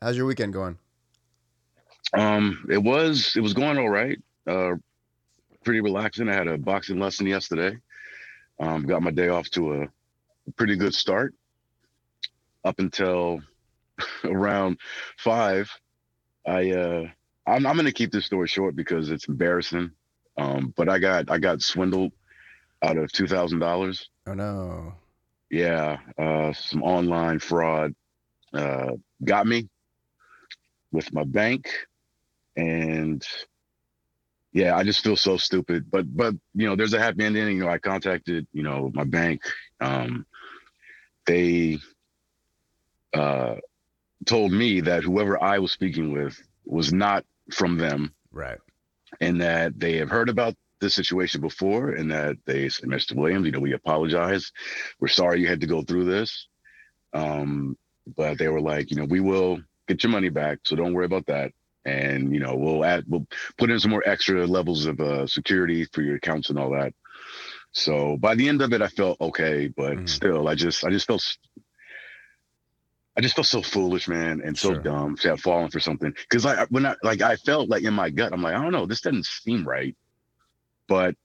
How's your weekend going? Um, it was it was going all right. Uh, pretty relaxing. I had a boxing lesson yesterday. Um, got my day off to a pretty good start. Up until around five, I uh, I'm, I'm gonna keep this story short because it's embarrassing. Um, but I got I got swindled out of two thousand dollars. Oh no. Yeah, uh, some online fraud uh, got me with my bank, and yeah, I just feel so stupid. But but you know, there's a happy ending. You know, I contacted you know my bank. Um, they uh, told me that whoever I was speaking with was not from them, Right. and that they have heard about this situation before, and that they said, Mr. Williams, you know, we apologize. We're sorry you had to go through this. Um, but they were like, you know, we will get your money back, so don't worry about that. And you know, we'll add, we'll put in some more extra levels of uh, security for your accounts and all that. So by the end of it, I felt okay, but Mhm. still, I just, I just felt, I just felt so foolish, man, and so Sure. dumb to have fallen for something. Because I, when I, like, I felt like in my gut, I'm like, I don't know, this doesn't seem right. But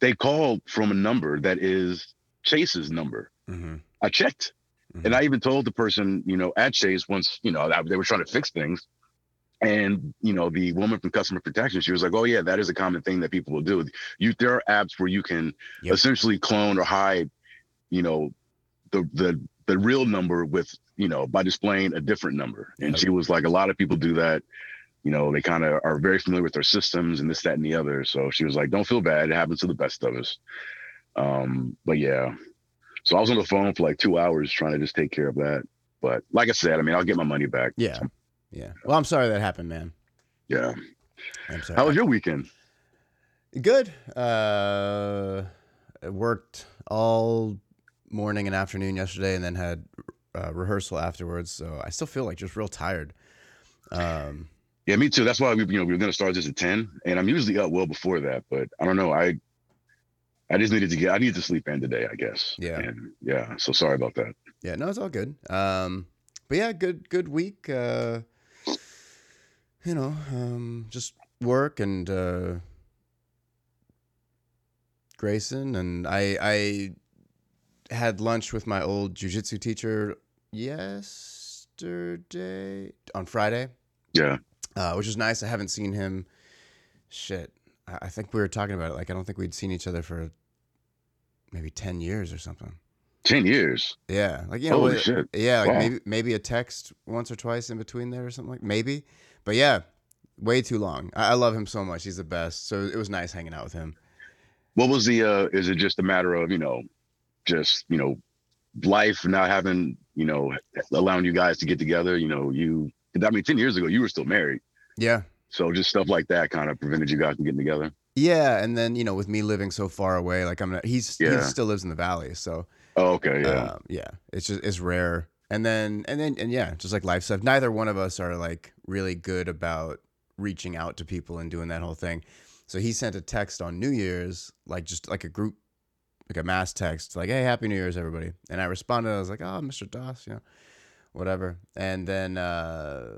they called from a number that is Chase's number. Mm-hmm. I checked. And I even told the person, you know, at Chase once, you know, that they were trying to fix things. And, you know, the woman from customer protection, she was like, oh, yeah, that is a common thing that people will do. You, there are apps where you can Yep. essentially clone or hide, you know, the, the, the real number with, you know, by displaying a different number. And Yep. she was like, a lot of people do that. You know, they kind of are very familiar with their systems and this, that, and the other. So she was like, don't feel bad. It happens to the best of us. Um, but yeah, so I was on the phone for like two hours trying to just take care of that. But like I said, I mean, I'll get my money back. Yeah. Yeah. Well, I'm sorry that happened, man. Yeah. I'm sorry. How was your weekend? Good. Uh, I worked all morning and afternoon yesterday, and then had uh, rehearsal afterwards. So I still feel like just real tired. Um, Yeah, me too. That's why we, you know, we were gonna start this at ten, and I'm usually up well before that. But I don't know. I, I just needed to get. I needed to sleep in today, I guess. Yeah. And yeah. So sorry about that. yeah, no, it's all good. Um, but yeah, good, good week. Uh, you know, um, just work and uh, Grayson, and I, I had lunch with my old jujitsu teacher yesterday on Friday. Yeah. uh, which is nice. I haven't seen him. Shit, I, I think we were talking about it. Like, I don't think we'd seen each other for maybe ten years or something. Ten years. Yeah, like you know, Holy shit. yeah, like Wow. maybe maybe a text once or twice in between there or something like maybe. But yeah, way too long. I, I love him so much. He's the best. So it was nice hanging out with him. What was the? uh Is it just a matter of you know, just you know, life not having you know, allowing you guys to get together? You know, you. I mean, ten years ago, you were still married. Yeah, So just stuff like that kind of prevented you guys from getting together. Yeah, and then you know, with me living so far away, like I'm not. He's he still lives in the valley, so Oh, okay, yeah. Um, yeah, it's just it's rare. And then and then and yeah, just like life stuff. Neither one of us are like really good about reaching out to people and doing that whole thing. So he sent a text on New Year's, like just like a group, like a mass text, like "Hey, Happy New Year's, everybody!" And I responded. I was like, "Oh, Mr. Doss, you know, whatever." And then uh,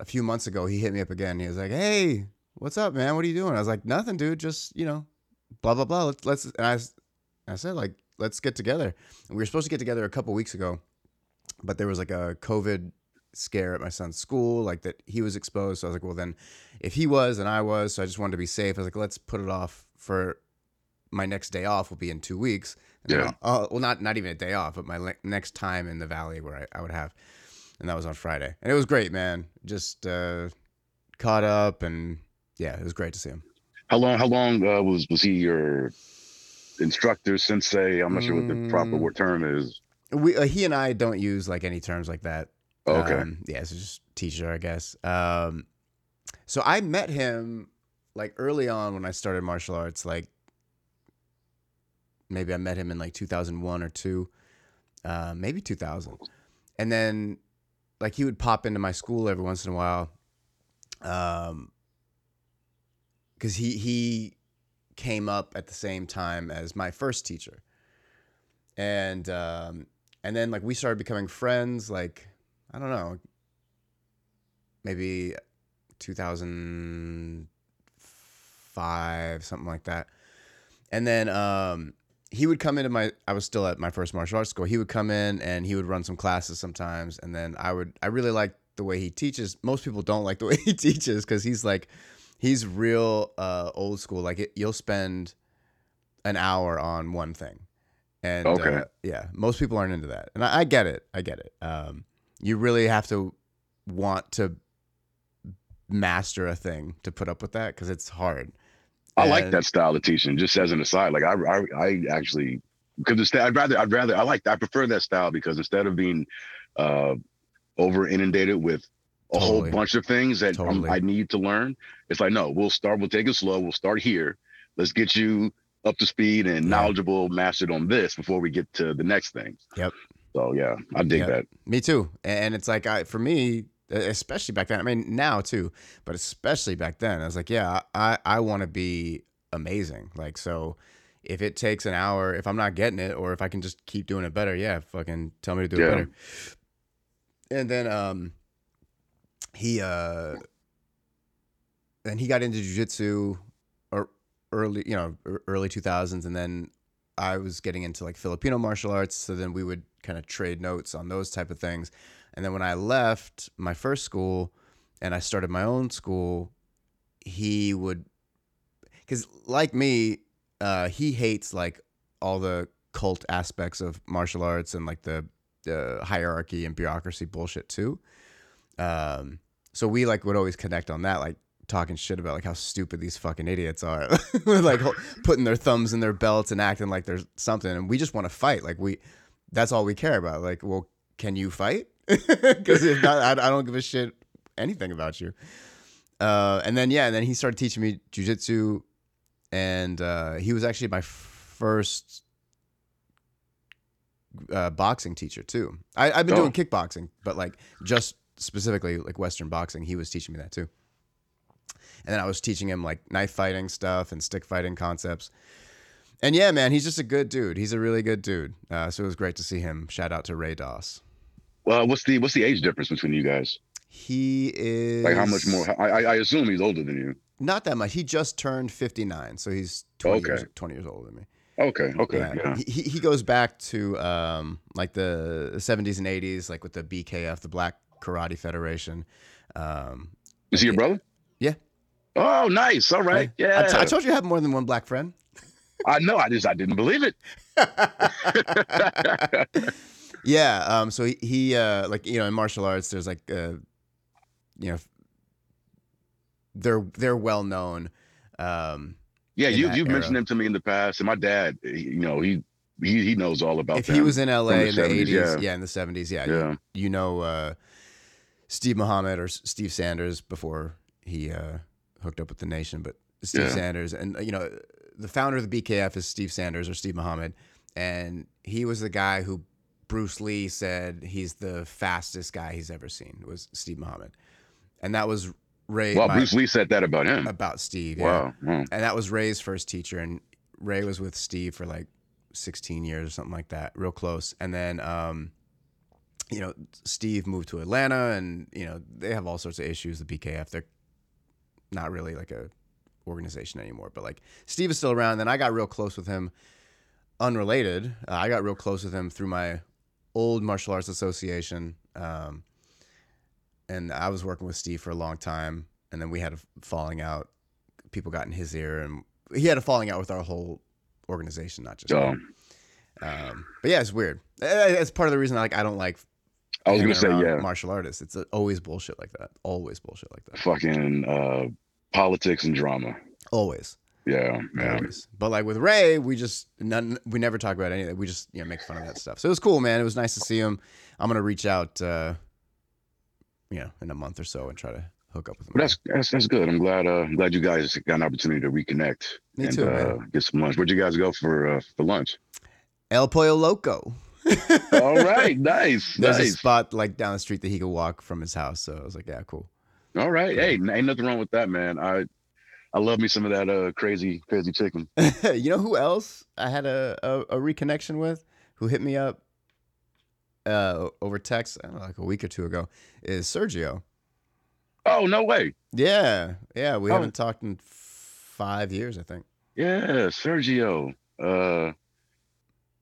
a few months ago, he hit me up again. He was like, "Hey, what's up, man? What are you doing?" I was like, "Nothing, dude. Just you know, blah blah blah. Let's let's." And I, I said like, "Let's get together." And we were supposed to get together a couple weeks ago, but there was like a COVID scare at my son's school, like that he was exposed. So I was like, well, then if he was and I was, so I just wanted to be safe. I was like, let's put it off for my next day off will be in two weeks. And Yeah. I'll- oh, well, not not even a day off, but my le- next time in the valley where I, I would have, and that was on Friday, and it was great, man. Just uh, caught up, and yeah, it was great to see him. How long? How long uh, was was he your instructor, sensei? I'm not sure what the proper Mm. word term is. We uh, he and I don't use like any terms like that. Oh, Okay. Um, yeah, so just teacher, I guess. Um, so I met him like early on when I started martial arts. Like maybe I met him in like 2001 or two, uh, maybe 2000, and then like he would pop into my school every once in a while. Um, because he he came up at the same time as my first teacher, and um, and then like we started becoming friends. Like I don't know, maybe 2005, something like that. And then um, he would come into my. I was still at my first martial arts school. He would come in and he would run some classes sometimes. And then I would. I really liked the way he teaches. Most people don't like the way he teaches because he's like, he's real uh, old school. Like it, you'll spend an hour on one thing. And Okay. uh, yeah, most people aren't into that. And I, I get it. I get it. Um, you really have to want to master a thing to put up with that because it's hard. I like that style of teaching. Just as an aside, like I, I, I actually because instead I'd rather, I'd rather, I like, I prefer that style because instead of being uh, over inundated with a Totally. whole bunch of things that Totally. I need to learn, it's like no, we'll start, we'll take it slow, we'll start here. Let's get you up to speed and knowledgeable, mastered on this before we get to the next thing. Yep. So yeah, I dig Yep. that. Me too. And it's like I for me, especially back then. I mean now too, but especially back then, I was like, yeah, I I want to be amazing. Like so, if it takes an hour, if I'm not getting it, or if I can just keep doing it better, yeah, fucking tell me to do it better. And then um, he uh, then he got into jujitsu, or early, you know, early 2000s, and then I was getting into like Filipino martial arts. So then we would kind of trade notes on those type of things. And then when I left my first school and I started my own school, he would, because like me, uh, he hates like all the cult aspects of martial arts and like the uh, hierarchy and bureaucracy bullshit too. Um, so we like would always connect on that, like talking shit about like how stupid these fucking idiots are, like putting their thumbs in their belts and acting like there's something, and we just want to fight. Like we, that's all we care about. Like, well, can you fight? Because if not, I, I don't give a shit anything about you. Uh, and then yeah, and then he started teaching me jujitsu, and uh, he was actually my first uh, boxing teacher too. I, I've been Oh. doing kickboxing, but like just specifically like Western boxing. He was teaching me that too. And then I was teaching him like knife fighting stuff and stick fighting concepts. And yeah, man, he's just a good dude. He's a really good dude. Uh, so it was great to see him. Shout out to Ray Doss. Well, what's the what's the age difference between you guys? He is Like how much more? I, I assume he's older than you. Not that much. He just turned 59, so he's 20, Okay. years, 20 years older than me. Okay, okay, yeah. yeah. He, he goes back to um, like the 70s and 80s, like with the BKF, the Black Karate Federation. Um, Is he your brother? Yeah. Oh, nice. All right. Yeah. I, t- I told you I have more than one black friend. I know. I just I didn't believe it. yeah. Um. So he, he uh like you know in martial arts there's like uh you know they're they're well known. Um. Yeah, You you've era. mentioned them to me in the past, and my dad, you know, he he he knows all about If them. he was in LA in the 70s, 80s, yeah. yeah. in the 70s, yeah, you- yeah, you know uh, Steve Muhammad or Steve Sanders before he uh, hooked up with the nation, but Steve Yeah. Sanders and you know the founder of the BKF is Steve Sanders or Steve Muhammad, and he was the guy who Bruce Lee said he's the fastest guy he's ever seen was Steve Muhammad, and that was Ray well, Bruce Lee said that about him. about Steve. Yeah Wow. wow. and that was Ray's first teacher, and Ray was with Steve for like 16 years or something like that, real close. And then, um, you know, Steve moved to Atlanta, and you know they have all sorts of issues. The BKF, they're not really like a organization anymore, but like Steve is still around. Then I got real close with him, unrelated. Uh, I got real close with him through my old martial arts association. Um, and I was working with Steve for a long time, and then we had a falling out. People got in his ear, and he had a falling out with our whole organization, not just. So. Um, but yeah, it's weird. It's part of the reason I like I don't like. I was gonna say, yeah, martial artists. It's always bullshit like that. Always bullshit like that. fucking uh, politics and drama. Always, Yeah, man. always. But like with Ray, we just none. We never talk about anything. We just you know make fun of that stuff. So it was cool, man. It was nice to see him. I'm gonna reach out, uh, you know, in a month or so and try to hook up with him. That's that's that's good. I'm glad. Uh, I'm glad you guys got an opportunity to reconnect Me and too, uh, get some lunch. Where'd you guys go for uh, for lunch? El Pollo Loco. All right, nice, There's a spot like down the street that he could walk from his house. So I was like, yeah, cool. All right, hey, ain't nothing wrong with that, man. I I love me some of that uh crazy crazy chicken. you know who else I had a, a, a reconnection with who hit me up uh, over text know, like a week or two ago is Sergio. Oh no way. Yeah, yeah. We Oh. haven't talked in five years, I think. Yeah, Sergio. Uh,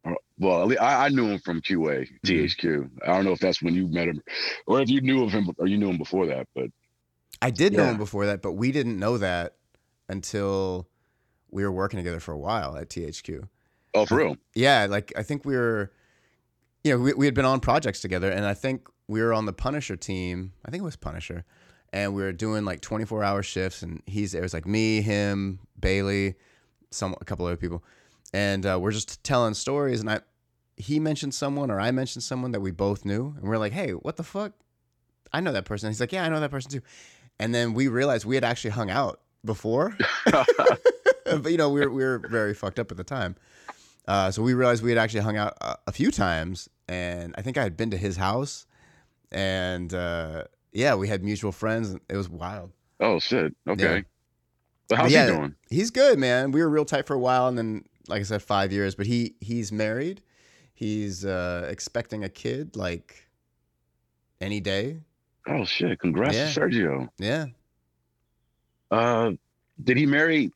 uh, well, I, I knew him from QA Mm-hmm. THQ. I don't know if that's when you met him, or if you knew of him, or you knew him before that. But I did know him before that, but we didn't know that until we were working together for a while at THQ. oh, for real? Yeah, like I think we were, you know, we, we had been on projects together, and I think we were on the Punisher team. I think it was Punisher, and we were doing like 24 hour shifts, and he's there was like me, him, Bailey, some a couple other people, and uh, we're just telling stories, and I he mentioned someone or I mentioned someone that we both knew, and we're like, hey, what the fuck? I know that person. He's like, yeah, I know that person too, and then we realized we had actually hung out before. but you know, we were we were very fucked up at the time. Uh, so we realized we had actually hung out a, a few times, and I think I had been to his house, and uh, yeah, we had mutual friends. And it was wild. oh shit. Okay. Yeah. But how's Yeah. he doing? He's good, man. We were real tight for a while, and then, like I said, five years. But he he's married. He's uh, expecting a kid like any day. Oh shit. Congrats Yeah. to Sergio. Yeah. Uh, did he marry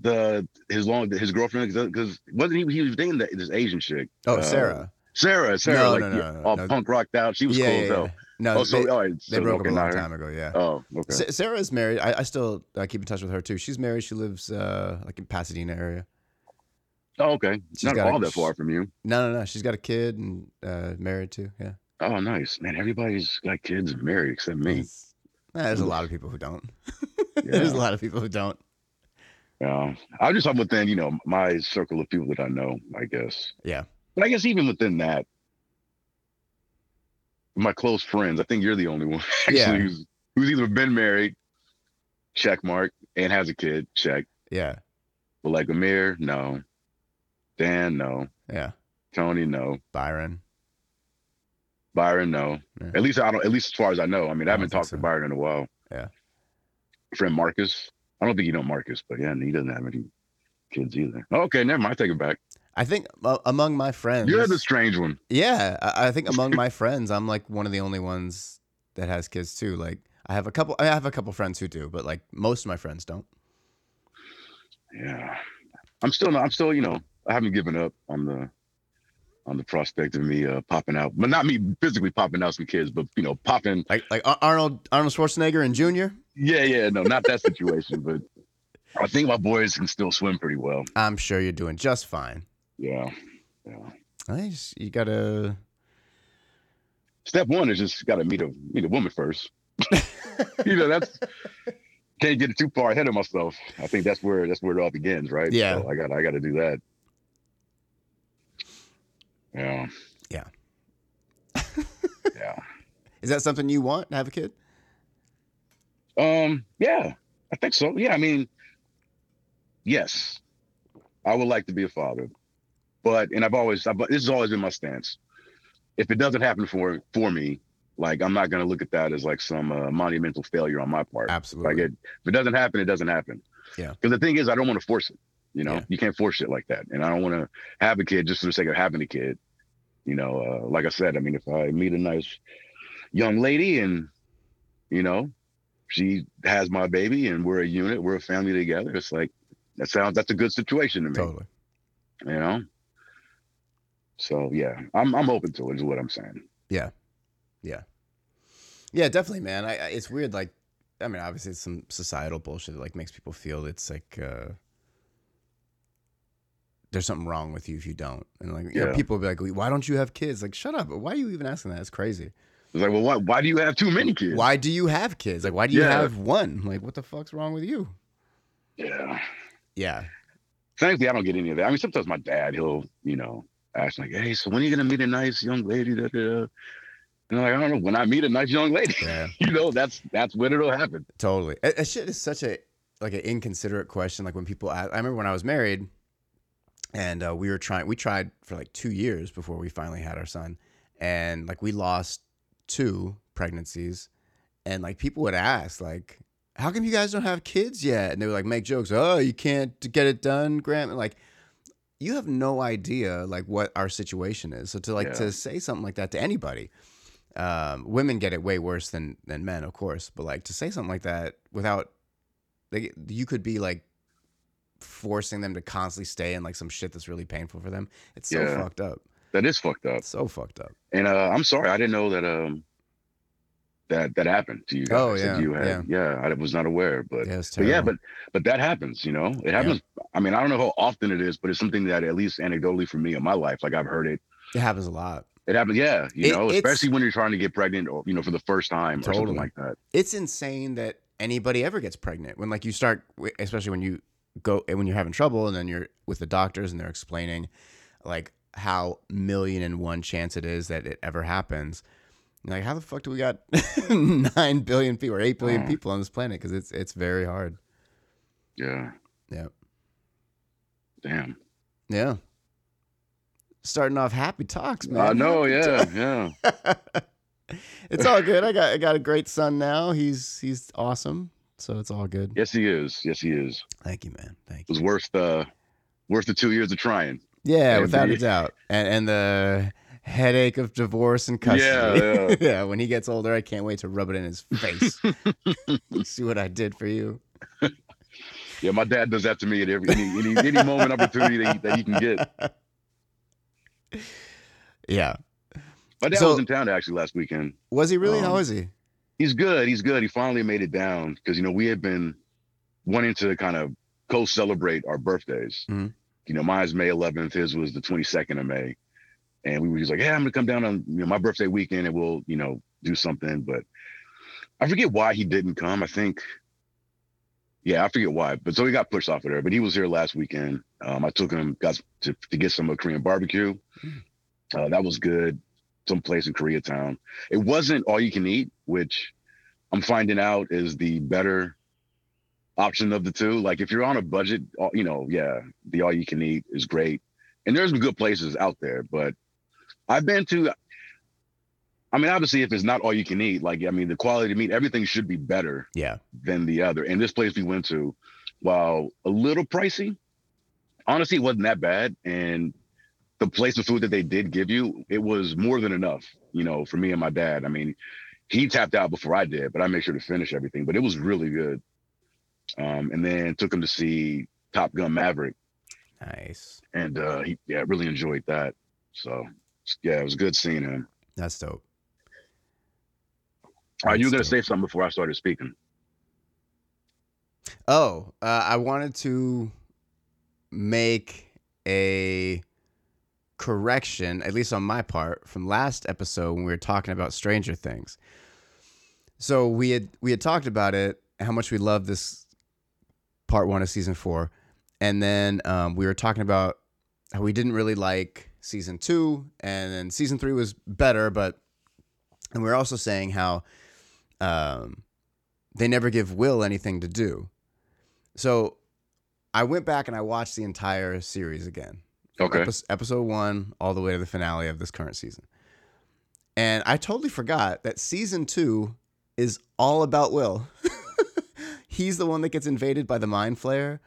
the his long his girlfriend? Because wasn't he he was dating that this Asian chick? Oh, Uh, Sarah. Sarah, Sarah, No, like no, no, no, all no. punk rocked out. She was yeah, cool yeah, as hell. yeah. No, oh, so they, all right, they broke okay, up a long time ago. Yeah. Oh, okay. Sa- Sarah's married. I, I still I keep in touch with her too. She's married. She lives uh, like in Pasadena area. Oh, okay. She's Not got a- that far from you. No, no, no. She's got a kid and uh, married too. Yeah. Oh, nice. Man, everybody's got kids and married except me. Eh, there's a lot of people who don't. there's a lot of people who don't. Yeah. I'm just talking within, you know, my circle of people that I know, I guess. Yeah. But I guess even within that, my close friends, I think you're the only one actually Yeah. who's, who's either been married, check mark, and has a kid, check. Yeah. But like Amir, no. Dan, no. Yeah. Tony, no. Byron. Byron, no. Yeah. At least I don't. At least as far as I know. I mean, I I haven't talked to. Byron in a while. Yeah. Friend Marcus. I don't think you know Marcus, but yeah, he doesn't have any kids either. Okay, never mind. I take it back. I think uh, among my friends. You're the strange one. Yeah, I, I think among my friends, I'm like one of the only ones that has kids too. Like I have a couple. I have a couple friends who do, but like most of my friends don't. Yeah. I'm still not. I'm still. You know, I haven't given up on the on the prospect of me uh, popping out, but not me physically popping out some kids, but you know, popping. Like like Arnold Arnold Schwarzenegger and Junior. Yeah, yeah. No, not that situation, but I think my boys can still swim pretty well. I'm sure you're doing just fine. Yeah. Yeah. I just, you gotta. step one is just got to meet a meet a woman first. you know, that's can't get too far ahead of myself. I think that's where that's where it all begins, right? Yeah. So I got I got to do that. Yeah. Yeah. yeah. Is that something you want to have a kid? Um. Yeah. I think so. Yeah. I mean, yes, I would like to be a father, but and I've always I've, this has always been my stance. If it doesn't happen for for me, like I'm not gonna look at that as like some uh, monumental failure on my part. Absolutely. Like it, if it doesn't happen, it doesn't happen. Yeah. Because the thing is, I don't want to force it. You know, Yeah. you can't force it like that, and I don't want to have a kid just for the sake of having a kid. You know, uh, like I said, I mean, if I meet a nice young lady and you know she has my baby and we're a unit, we're a family together, it's like that sounds that's a good situation to me. Totally. You know. So yeah, I'm I'm open to it. Is what I'm saying. Yeah, Yeah. Yeah, definitely, man. I, I it's weird. Like, I mean, obviously, it's some societal bullshit that like makes people feel it's like uh, there's something wrong with you if you don't, and like, know, Yeah. people will be like, "Why don't you have kids?" Like, shut up. Why are you even asking that? It's crazy. It's like, well, why why do you have too many kids? Why do you have kids? Like, why do you Yeah. have one? Like, what the fuck's wrong with you? Yeah. Yeah, Thankfully, I don't get any of that. I mean, sometimes my dad, he'll, you know, ask like, "Hey, so when are you gonna meet a nice young lady?" Da, da, da. And I'm like, I don't know. When I meet a nice young lady, yeah, you know, that's that's when it'll happen. totally. That that shit is such a like an inconsiderate question. Like when people, ask, I remember when I was married, and uh, we were trying. We tried for like two years before we finally had our son, and like we lost two pregnancies, and like people would ask like, "How come you guys don't have kids yet?" And they would like make jokes. Oh, you can't get it done, Grant. And like, you have no idea like what our situation is. So to like Yeah. to say something like that to anybody, Um, women get it way worse than than men, of course. But like to say something like that without, like, you could be like forcing them to constantly stay in like some shit that's really painful for them. It's so Yeah. fucked up. That is fucked up. It's so fucked up. And uh, I'm sorry, I didn't know that um that that happened to you guys. Oh, yeah, you had, yeah. I was not aware, but Yeah, but yeah, but but that happens, you know. It happens. I mean, I don't know how often it is, but it's something that at least anecdotally for me in my life, like I've heard it. it happens a lot. It happens, yeah. You It- know, especially when you're trying to get pregnant, or you know, for the first time, or Totally. something like that. it's insane that anybody ever gets pregnant when like you start especially when you go when you're having trouble and then you're with the doctors and they're explaining like how million and one chance it is that it ever happens You're like how the fuck do we got 9 billion people or 8 billion Oh. people on this planet because it's it's very hard Yeah. yeah Damn. yeah starting off happy talks man I know. Yeah. Yeah. it's all good i got i got a great son now he's he's awesome so it's all good Yes, he is. Yes, he is. thank you man thank you. It was worth uh worth the two years of trying. Yeah, And without a doubt. And and the headache of divorce and custody. Yeah, Yeah, when he gets older, I can't wait to rub it in his face. See what I did for you. Yeah, my dad does that to me at every any any, any moment opportunity that he, that he can get. Yeah. My dad So- was in town actually last weekend. Was he really? How Um, was he? He's good. He's good. He finally made it down because you know we had been wanting to kind of co-celebrate our birthdays. Mhm. You know, mine's May 11th. His was the 22nd of May, and we were just like, "Yeah, I'm gonna come down on you know my birthday weekend and we'll you know do something." But I forget why he didn't come. I think, yeah, I forget why. But so he got pushed off of there. But he was here last weekend. Um, I took him got to, to get some Korean barbecue. Mm. Uh, that was good. Some place in Koreatown. It wasn't all you can eat, which I'm finding out is the better option of the two. Like if you're on a budget, you know, yeah, the all you can eat is great. And there's some good places out there, but I've been to I mean, obviously if it's not all you can eat, like I mean the quality of meat, everything should be better Yeah. than the other. And this place we went to, while a little pricey, honestly it wasn't that bad. And the place of food that they did give you, it was more than enough, you know, for me and my dad. I mean, he tapped out before I did, but I made sure to finish everything. But it was really good. Um, and then took him to see Top Gun Maverick, Nice. and uh, he yeah really enjoyed that. So yeah, it was good seeing him. That's dope. Right, you gonna say something before I started speaking. Oh, uh, I wanted to make a correction, at least on my part, from last episode when we were talking about Stranger Things. So we had we had talked about it, how much we love this part one of season four, and then um, we were talking about how we didn't really like season two, and then season three was better, but and we were also saying how um, they never give Will anything to do. So I went back and I watched the entire series again. Okay. epi- episode one all the way to the finale of this current season. And I totally forgot that season two is all about Will. He's the one that gets invaded by the Mind Flayer,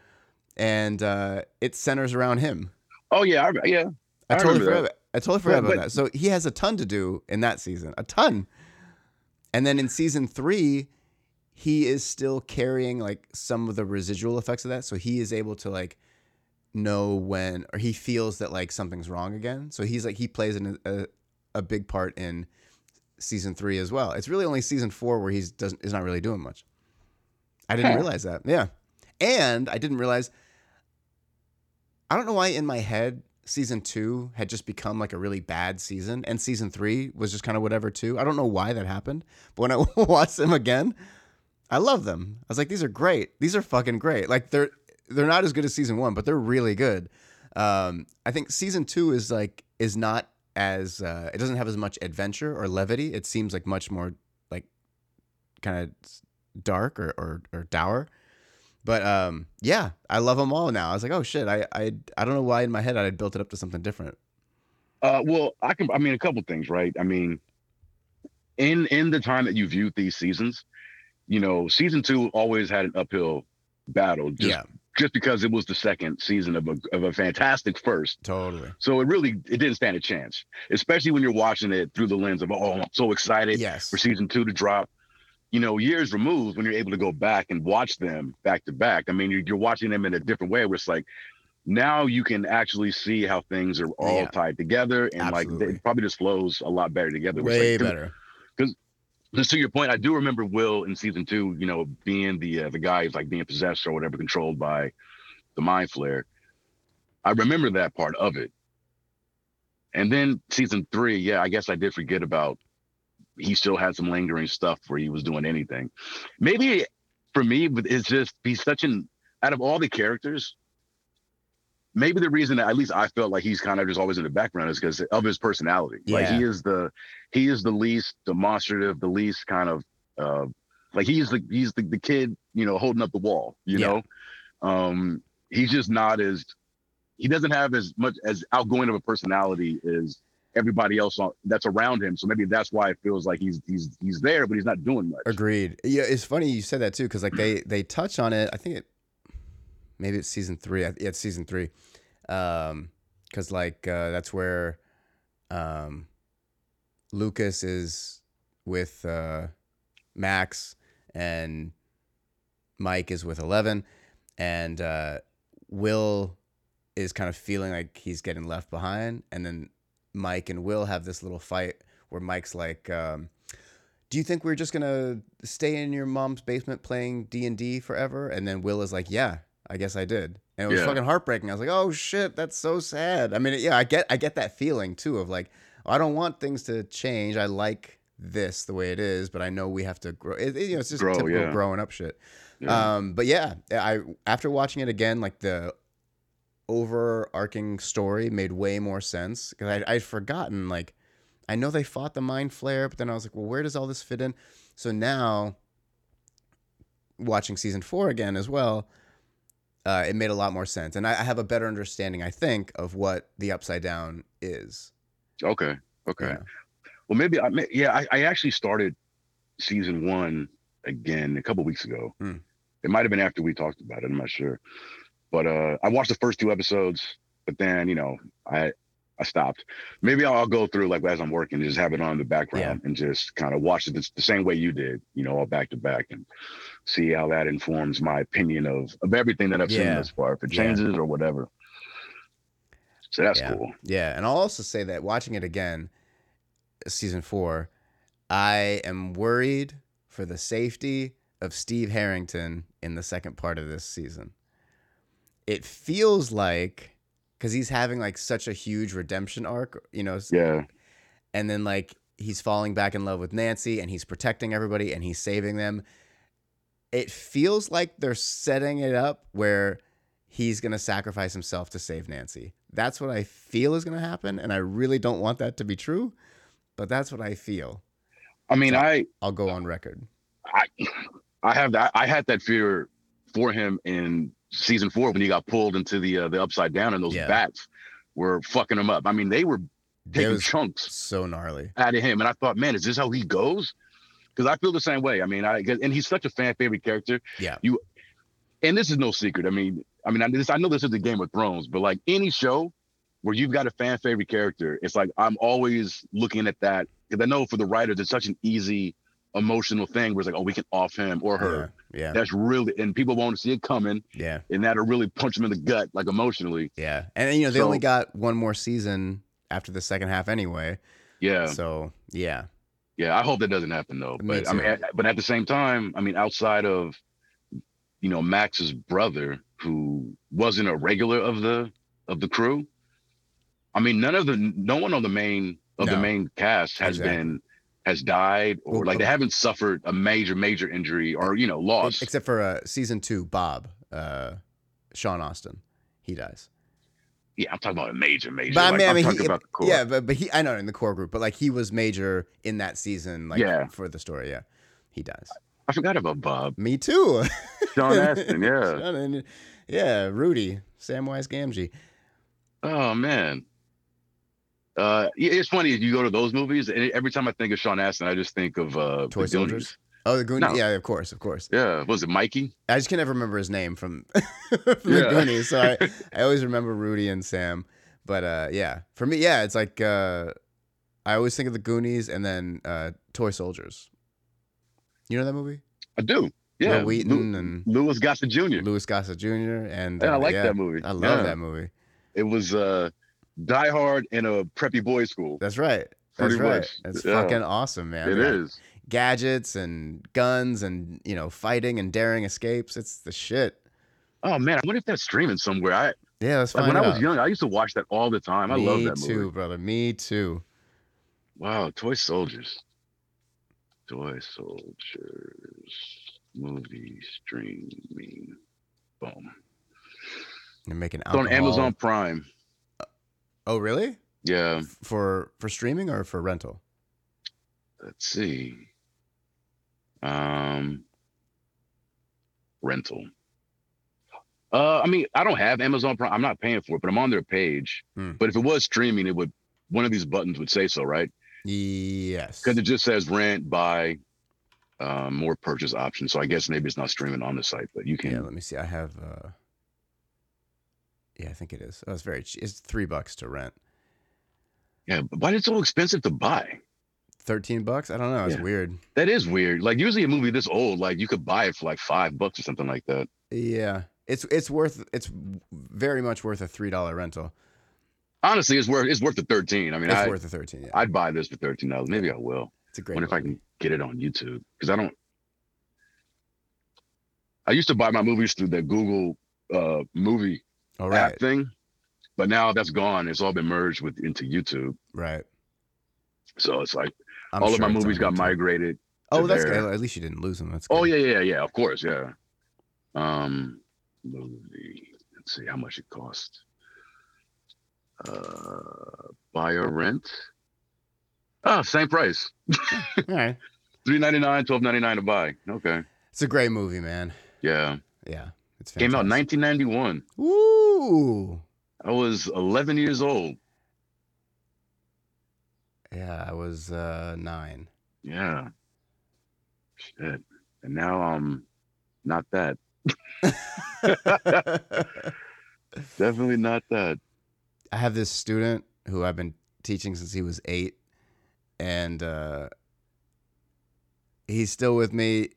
and uh, it centers around him. Oh yeah, I, yeah. I, I totally forgot. About, I totally forgot But- about but- that. So he has a ton to do in that season, a ton. And then in season three, he is still carrying like some of the residual effects of that. So he is able to like know when, or he feels that like something's wrong again. So he's like he plays in a, a big part in season three as well. It's really only season four where he's doesn't is not really doing much. I didn't Huh. realize that. Yeah, and I didn't realize. I don't know why in my head season two had just become like a really bad season, and season three was just kind of whatever too. I don't know why that happened, but when I watched them again, I love them. I was like, these are great. These are fucking great. Like they're they're not as good as season one, but they're really good. Um, I think season two is like is not as uh, it doesn't have as much adventure or levity. It seems like much more like kind of dark or, or or dour. But um, yeah, I love them all now. I was like, oh shit, I I I don't know why in my head I had built it up to something different. Uh, well, I can. I mean, a couple things, right? I mean, in in the time that you viewed these seasons, you know, season two always had an uphill battle, just yeah, just because it was the second season of a of a fantastic first. Totally. So it really it didn't stand a chance, especially when you're watching it through the lens of oh I'm so excited Yes. for season two to drop. You know, years removed when you're able to go back and watch them back to back. I mean, you're, you're watching them in a different way where it's like now you can actually see how things are all Yeah. tied together and like it probably just flows a lot better together. Way like, better. To your point, I do remember Will in season two, you know, being the uh, the guy who's like being possessed or whatever, controlled by the Mind Flayer. I remember that part of it. And then season three, yeah, I guess I did forget about he still had some lingering stuff where he was doing anything. Maybe for me, it's just he's such an out of all the characters, maybe the reason that at least I felt like he's kind of just always in the background is because of his personality. Like he is the he is the least demonstrative, the least kind of uh like he's the he's the, the kid, you know, holding up the wall, you Yeah. know. Um he's just not as he doesn't have as much as outgoing of a personality as everybody else on, that's around him. So maybe that's why it feels like he's he's he's there, but he's not doing much. Agreed. Yeah, it's funny you said that too, because like they they touch on it. I think it maybe it's season three. Yeah, it's season three. Um, because like uh, that's where um Lucas is with uh Max and Mike is with Eleven, and uh, Will is kind of feeling like he's getting left behind, and then Mike and Will have this little fight where Mike's like. Um, do you think we're just gonna stay in your mom's basement playing D and D forever? And then Will is like, yeah, I guess I did, and it was Yeah. fucking heartbreaking. I was like, oh shit, that's so sad. I mean, yeah, I get, I get that feeling too of like, I don't want things to change. I like this the way it is, but I know we have to grow. It, it- you know, it's just Grow, typical yeah. growing up shit. Yeah. Um, but yeah, I after watching it again, like the overarching story made way more sense because I'd forgotten like I know they fought the Mind Flayer, but then I was like, well, where does all this fit in? So now, watching season four again as well, uh, it made a lot more sense, and I, I have a better understanding, I think, of what the Upside Down is. okay. Okay. Yeah. Well, maybe I may, yeah, I, I actually started season one again a couple weeks ago. Hmm. It might have been after we talked about it. I'm not sure, but uh, I watched the first two episodes, but then you know I I stopped. Maybe I'll, I'll go through like as I'm working, just have it on in the background and just kind of watch it the, the same way you did, you know, all back to back, and see how that informs my opinion of of everything that I've seen Yeah. thus far, if it Yeah. changes or whatever. So that's Yeah. cool. Yeah, and I'll also say that watching it again, season four, I am worried for the safety of Steve Harrington in the second part of this season. It feels like because he's having like such a huge redemption arc, you know, Yeah. and then like he's falling back in love with Nancy and he's protecting everybody and he's saving them. It feels like they're setting it up where he's going to sacrifice himself to save Nancy. That's what I feel is going to happen and I really don't want that to be true, but that's what I feel. I mean, So- I I'll go on record. I I have that I had that fear for him in season four when he got pulled into the uh, the upside down and those Yeah. bats were fucking him up. I mean, they were taking chunks so gnarly. out of him, and I thought, man, is this how he goes? Because I feel the same way. I mean, I and he's such a fan favorite character. Yeah. You and this is no secret. I mean, I mean, I, this, I know this is the Game of Thrones, but like any show where you've got a fan favorite character, it's like I'm always looking at that because I know for the writers, it's such an easy emotional thing where it's like, oh, we can off him or her. Yeah. Yeah. That's really, and people won't see it coming, Yeah. and that'll really punch them in the gut, like emotionally. Yeah. And you know, they only got one more season after the second half anyway. Yeah, So, yeah. yeah. I hope that doesn't happen though. But I mean, at- but at the same time, I mean, outside of, you know, Max's brother, who wasn't a regular of the of the crew, I mean, none of the, no one on the main of the main cast has Exactly. been has died or Well, like they haven't suffered a major major injury or you know loss. Except for uh, season two, Bob, uh, Sean Astin, he dies. yeah, I'm talking about a major major. But I like, mean, I I'm mean, talking he, about the core. yeah, but but he, I know in the core group, but like he was major in that season, like Yeah. for the story. Yeah, he dies. I forgot about Bob. Me too. Sean Astin yeah. Sean and- yeah, Rudy, Samwise Gamgee. Oh man. Uh, it's funny you go to those movies, and every time I think of Sean Astin, I just think of uh, Toy the Soldiers? Goonies. Oh, the Goonies. No. Yeah, of course, of course. Yeah, was it Mikey? I just can never remember his name from, from the Goonies. So I, I always remember Rudy and Sam. But uh, yeah, for me, yeah, it's like uh, I always think of the Goonies and then uh, Toy Soldiers. You know that movie? I do. Yeah, Wil Wheaton Lew- and Louis Gossett Jr. Louis Gossett Jr. And Yeah, I uh, like that movie. I love Yeah. that movie. It was uh, Die Hard in a preppy boys' school. That's right. That's Pretty right. much. It's Yeah. fucking awesome, man. It is. Gadgets and guns and you know fighting and daring escapes. It's the shit. Oh man, I wonder if that's streaming somewhere. I Yeah, let's like when I was young, I used to watch that all the time. I love that movie. Me too, brother. Me too. Wow, Toy Soldiers. Toy Soldiers movie streaming. Boom. You're making It's on. Amazon Prime. Oh, really? Yeah. For for streaming or for rental? Let's see. Um, rental. Uh, I mean, I don't have Amazon Prime. I'm not paying for it, but I'm on their page. Hmm. But if it was streaming, it would one of these buttons would say so, right? Yes. Because it just says rent, buy, um, more purchase options. So I guess maybe it's not streaming on the site, but you can. Yeah. Let me see. I have. uh Yeah, I think it is. Oh, it's very. Cheap. It's three bucks to rent. Yeah, but why is it so expensive to buy? Thirteen bucks. I don't know. It's Yeah. weird. That is weird. Like usually a movie this old, like you could buy it for like five bucks or something like that. Yeah. It's it's worth. It's very much worth a three dollar rental. Honestly, it's worth it's worth the thirteen. I mean, It's I, worth the thirteen. Yeah. I'd buy this for thirteen dollars. Maybe I will. It's a great. wonder if I can get it on YouTube because I don't. I used to buy my movies through the Google uh, movie All Oh, app thing, but now that's gone. It's all been merged with into YouTube. Right. So it's like I'm all of my movies got YouTube. migrated. Oh, that's there. good. At least you didn't lose them. That's good. Oh yeah, yeah, yeah. Of course, yeah. Um, movie. Let's see how much it cost. Uh, buy or rent. Ah, same price. All right. Three ninety nine, twelve ninety nine to buy. Okay. It's a great movie, man. Yeah. Yeah. It's Came out fantastic. 1991. Ooh. I was 11 years old. Yeah, I was uh nine. Yeah. Shit. And now I'm not that. Definitely not that. I have this student who I've been teaching since he was eight, and uh, he's still with me,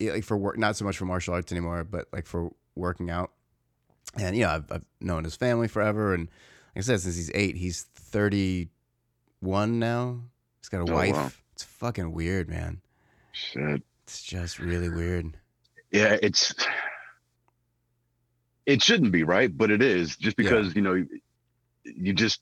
like for work. Not so much for martial arts anymore, but like for working out. And you know, I've, I've known his family forever, and like I said, since he's eight, he's thirty-one now. He's got a Oh, wife. wow. It's fucking weird, man. Shit. It's just really weird. Yeah, it's it shouldn't be, right? But it is just Yeah. because, you know, you just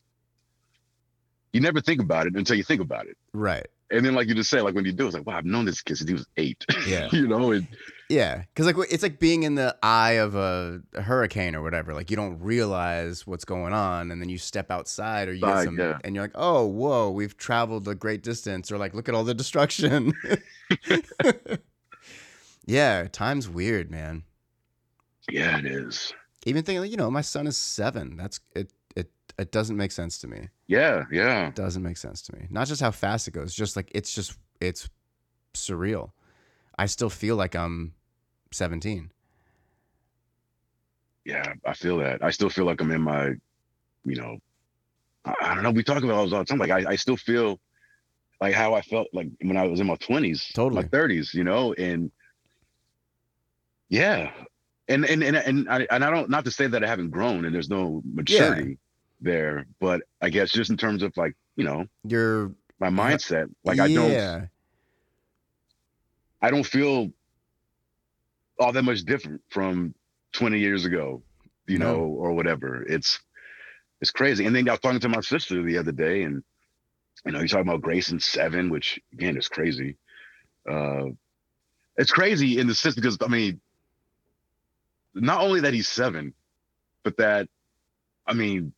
you never think about it until you think about it. Right. And then like you just say, like when you do, it's like, wow, I've known this kid since he was eight. Yeah. you know, and Yeah, because like it's like being in the eye of a, a hurricane or whatever. Like you don't realize what's going on, and then you step outside or you some, yeah. and you're like, oh, whoa, we've traveled a great distance, or like, look at all the destruction. yeah, time's weird, man. yeah, it is. Even thinking, like, you know, my son is seven. That's it. It it doesn't make sense to me. Yeah, yeah. It doesn't make sense to me. Not just how fast it goes, just like it's just it's surreal. I still feel like I'm 17. Yeah, I feel that. I still feel like I'm in my, you know, I, I don't know. We talk about all the time. Like I, I still feel like how I felt like when I was in my twenties, Totally. my thirties, you know, and yeah, and and and and I and I don't not to say that I haven't grown and there's no maturity there, but I guess just in terms of like you know You're my mindset, like I don't yeah. I don't feel all that much different from 20 years ago, you No. know, or whatever. It's it's crazy. And then I was talking to my sister the other day, and you know, you're talking about Grayson seven, which again is crazy. Uh it's crazy in the sense because I mean, not only that he's seven, but that I mean,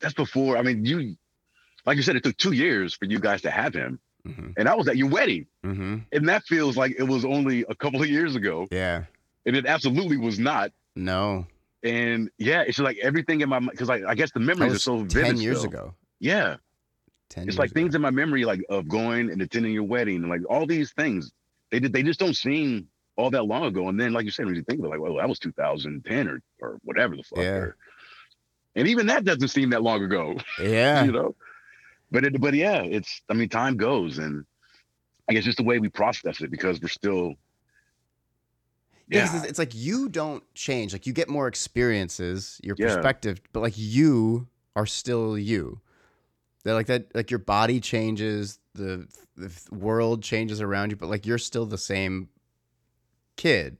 that's before. I mean, you like you said, it took two years for you guys to have him, hmm and I was at your wedding. hmm And that feels like it was only a couple of years ago. Yeah. And it absolutely was not. No. And yeah, it's just like everything in my mind, because like I guess the memories are so vivid. 10 years still. ago. Yeah. 10 It's like things in my memory, like of going and attending your wedding and like all these things. they did they just don't seem all that long ago. And then, like you said, when you think about it, like, well, that was 2010 or or whatever the fuck. Yeah. or- and even that doesn't seem that long ago, Yeah. you know. But it, but yeah, it's. I mean, time goes, and I guess just the way we process it because we're still. Yeah, Yeah. it's, like you don't change. Like you get more experiences, your Yeah. perspective, but like you are still you. That like that, like your body changes, the the world changes around you, but like you're still the same kid.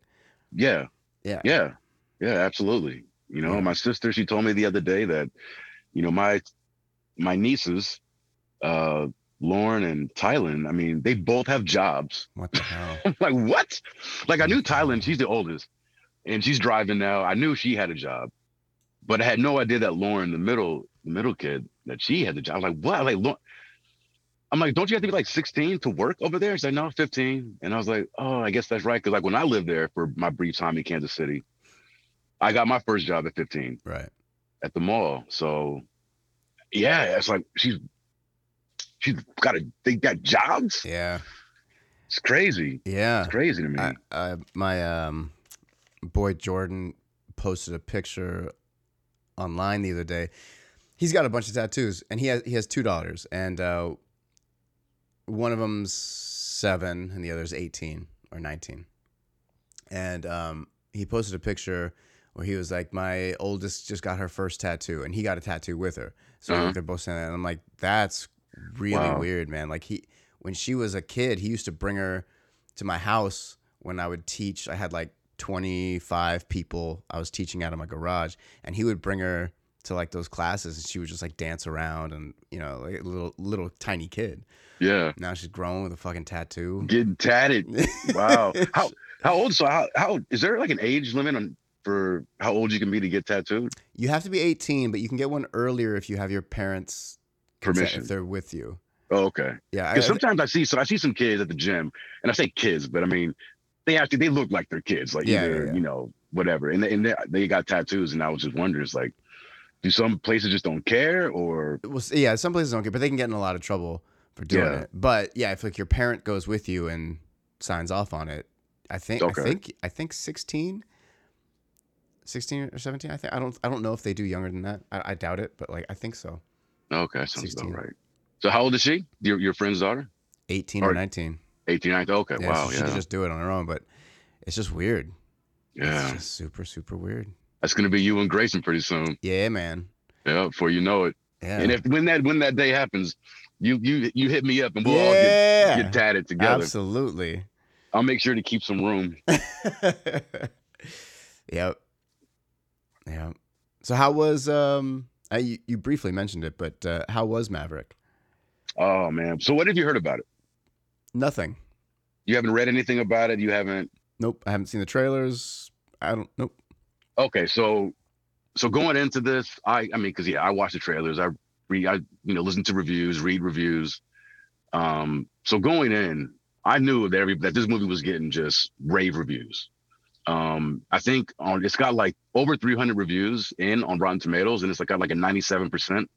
Yeah. Yeah. Yeah. Yeah. Absolutely. You know, Yeah. my sister, she told me the other day that, you know, my my nieces, uh, Lauren and Tylen, I mean, they both have jobs. What the hell? Like, what? Like I knew Tylen, she's the oldest, and she's driving now. I knew she had a job, but I had no idea that Lauren, the middle, the middle kid, that she had the job. I was like, what? Like, Lauren, I'm like, don't you have to be like 16 to work over there? She's like, no, 15. And I was like, oh, I guess that's right. Cause like when I lived there for my brief time in Kansas City, I got my first job at 15 right. at the mall. So yeah, it's like she's she's got a they got jobs. Yeah. It's crazy. Yeah. It's crazy to me. I, I, my um, boy Jordan posted a picture online the other day. He's got a bunch of tattoos, and he has he has two daughters, and uh, one of them's seven, and the other's eighteen or nineteen. And um, he posted a picture where he was like, "My oldest just got her first tattoo, and he got a tattoo with her." So Uh-huh. they're both saying that, and I'm like, "That's really Wow. weird, man." Like he, when she was a kid, he used to bring her to my house when I would teach. I had like 25 people I was teaching out of my garage, and he would bring her to like those classes, and she would just like dance around, and you know, like a little little tiny kid. yeah. Now she's grown with a fucking tattoo. Getting tatted. Wow. how how old? So how how is there like an age limit on for how old you can be to get tattooed? You have to be 18, but you can get one earlier if you have your parents' Permission. if they're with you. Oh, okay. Yeah, Because sometimes I see so I see some kids at the gym, and I say kids, but I mean they actually they look like they're kids, like Yeah, either yeah, yeah. you know whatever, and they, and they, they got tattoos, and I was just wondering, it's like, do some places just don't care, or well, yeah, some places don't care, but they can get in a lot of trouble for doing Yeah. it. But yeah, if like your parent goes with you and signs off on it, I think Okay. I think I think 16 16 or 17 I think I don't I don't know if they do younger than that. I, I doubt it, but like I think so. Okay, sounds 16. about right. So how old is she? Your your friend's daughter? 18 or Or- 19. 18, 19? Okay, Yeah, wow, so she yeah, just do it on her own, but it's just weird. yeah. It's just super super weird. That's gonna be you and Grayson pretty soon. Yeah, man. Yeah, before you know it. Yeah. And if when that when that day happens, you you you hit me up and we'll all get, get tatted together. Absolutely. I'll make sure to keep some room. yep. Yeah. So how was um I, you, you briefly mentioned it, but uh, how was Maverick? Oh man. So what have you heard about it? Nothing. You haven't read anything about it. You haven't. Nope. I haven't seen the trailers. I don't. Nope. Okay, so so going into this, I I mean, because yeah, I watch the trailers. I read, I you know, listen to reviews, read reviews. Um, so going in, I knew that every that this movie was getting just rave reviews. Um, I think on it's got like over 300 reviews in on Rotten Tomatoes, and it's like got like a 97 percent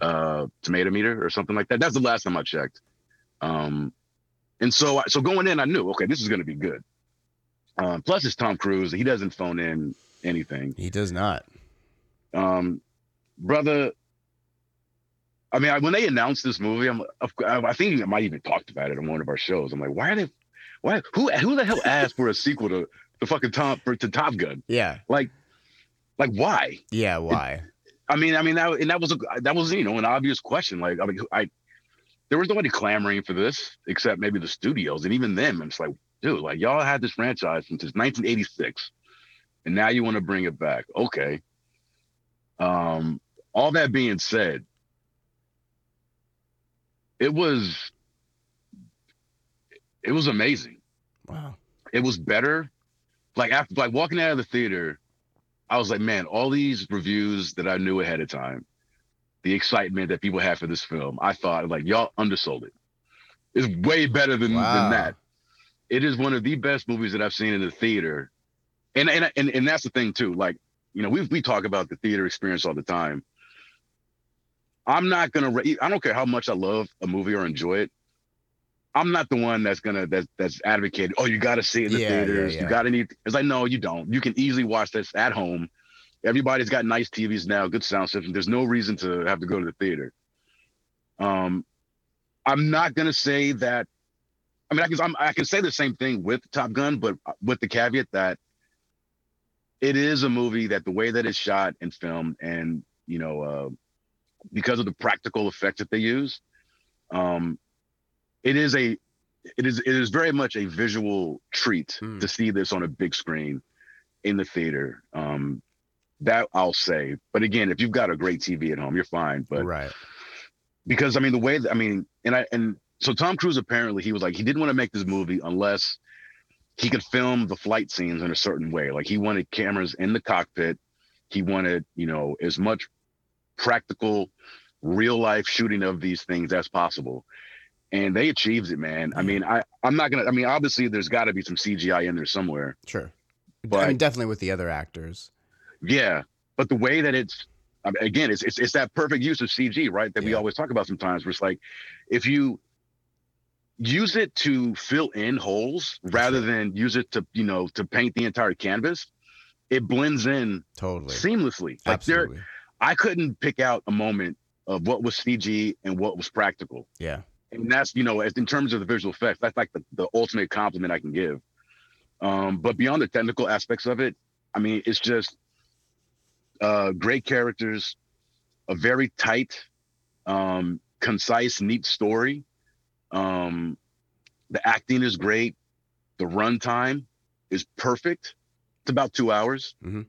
uh tomato meter or something like that. That's the last time I checked. Um, and so so going in, I knew okay, this is going to be good. Um, plus, it's Tom Cruise. He doesn't phone in anything. He does not. Um, brother. I mean, I, when they announced this movie, I'm I I think I might even talked about it on one of our shows. I'm like, why are they? Why? Who? Who the hell asked for a sequel to the fucking top for to Top Gun? Yeah. Like, like why? Yeah. Why? I mean, I mean that and that was a that was you know an obvious question. Like, I mean, I there was nobody clamoring for this except maybe the studios, and even them. And it's like, dude, like y'all had this franchise since 1986, and now you want to bring it back? Okay. Um, all that being said, it was it was amazing wow. it was better. Like after like walking out of the theater, I was like, man, all these reviews that I knew ahead of time, the excitement that people had for this film, I thought like y'all undersold it. It's way better than, Wow. than that. It is one of the best movies that I've seen in the theater. And and and, and that's the thing too. Like, you know, we we talk about the theater experience all the time. I'm not gonna. I don't care how much I love a movie or enjoy it. I'm not the one that's gonna that's that's advocated. Oh, you got to see it in the Yeah, yeah, theaters. yeah. You got to need. It's like no, you don't. You can easily watch this at home. Everybody's got nice TVs now, good sound system. There's no reason to have to go to the theater. Um, I'm not gonna say that. I mean, I can I'm, I can say the same thing with Top Gun, but with the caveat that it is a movie that the way that it's shot and filmed, and you know, uh, because of the practical effects that they use, um, it is a it is it is very much a visual treat Hmm. to see this on a big screen in the theater. Um, that I'll say. But again, if you've got a great TV at home, you're fine. But right. because I mean the way that I mean, and I and so Tom Cruise apparently he was like he didn't want to make this movie unless he could film the flight scenes in a certain way. Like he wanted cameras in the cockpit. He wanted, you know, as much practical, real life shooting of these things as possible. And they achieved it, man. I mean, I I'm not gonna. I mean, obviously, there's got to be some CGI in there somewhere. Sure. But I mean, definitely with the other actors. Yeah, but the way that it's I mean, again, it's, it's it's that perfect use of CG, right? That we always talk about sometimes. Where it's like, if you use it to fill in holes rather than use it to you know to paint the entire canvas, it blends in Totally. seamlessly. Like there, Absolutely. I couldn't pick out a moment of what was CG and what was practical. Yeah. And that's, you know, as in terms of the visual effects, that's like the, the ultimate compliment I can give. Um, but beyond the technical aspects of it, I mean, it's just uh, great characters, a very tight, um, concise, neat story. Um, the acting is great. The runtime is perfect. It's about two hours. Mhm.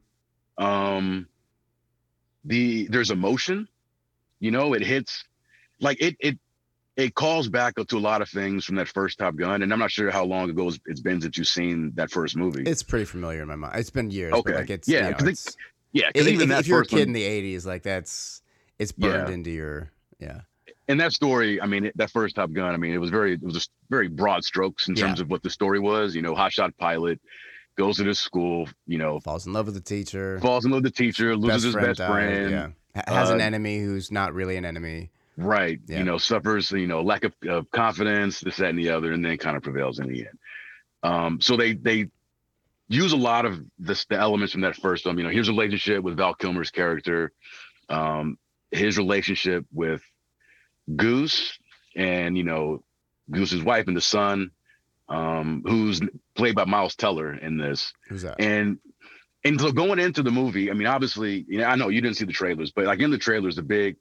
Um, the there's emotion, you know, it hits like it it it calls back to a lot of things from that first Top Gun, and I'm not sure how long ago it's- been since you've seen that first movie. It's pretty familiar in my mind. It's been years. Okay. But like it's Yeah, You know, it- it's, yeah, if, because even if- if you're a kid one, in the '80s, like that's it's burned Yeah. into your yeah. and that story, I mean, that first Top Gun, I mean, it was very, it was just very broad strokes in Yeah. terms of what the story was. You know, hotshot pilot goes to this school, you know, Falls in love with the teacher. falls in love with the teacher, loses his best died, friend, Yeah. Ha- Has an Uh, enemy who's not really an enemy. Right? Yeah. You know, suffers, you know, lack of, of confidence, this, that, and the other, and then kind of prevails in the end. Um, so they they use a lot of this the elements from that first film. You know, his relationship with Val Kilmer's character, um, his relationship with Goose, and you know, Goose's wife and the son, um, who's played by Miles Teller in this. Who's that? And and so going into the movie, I mean, obviously, you know, I know you didn't see the trailers, but like in the trailers, the big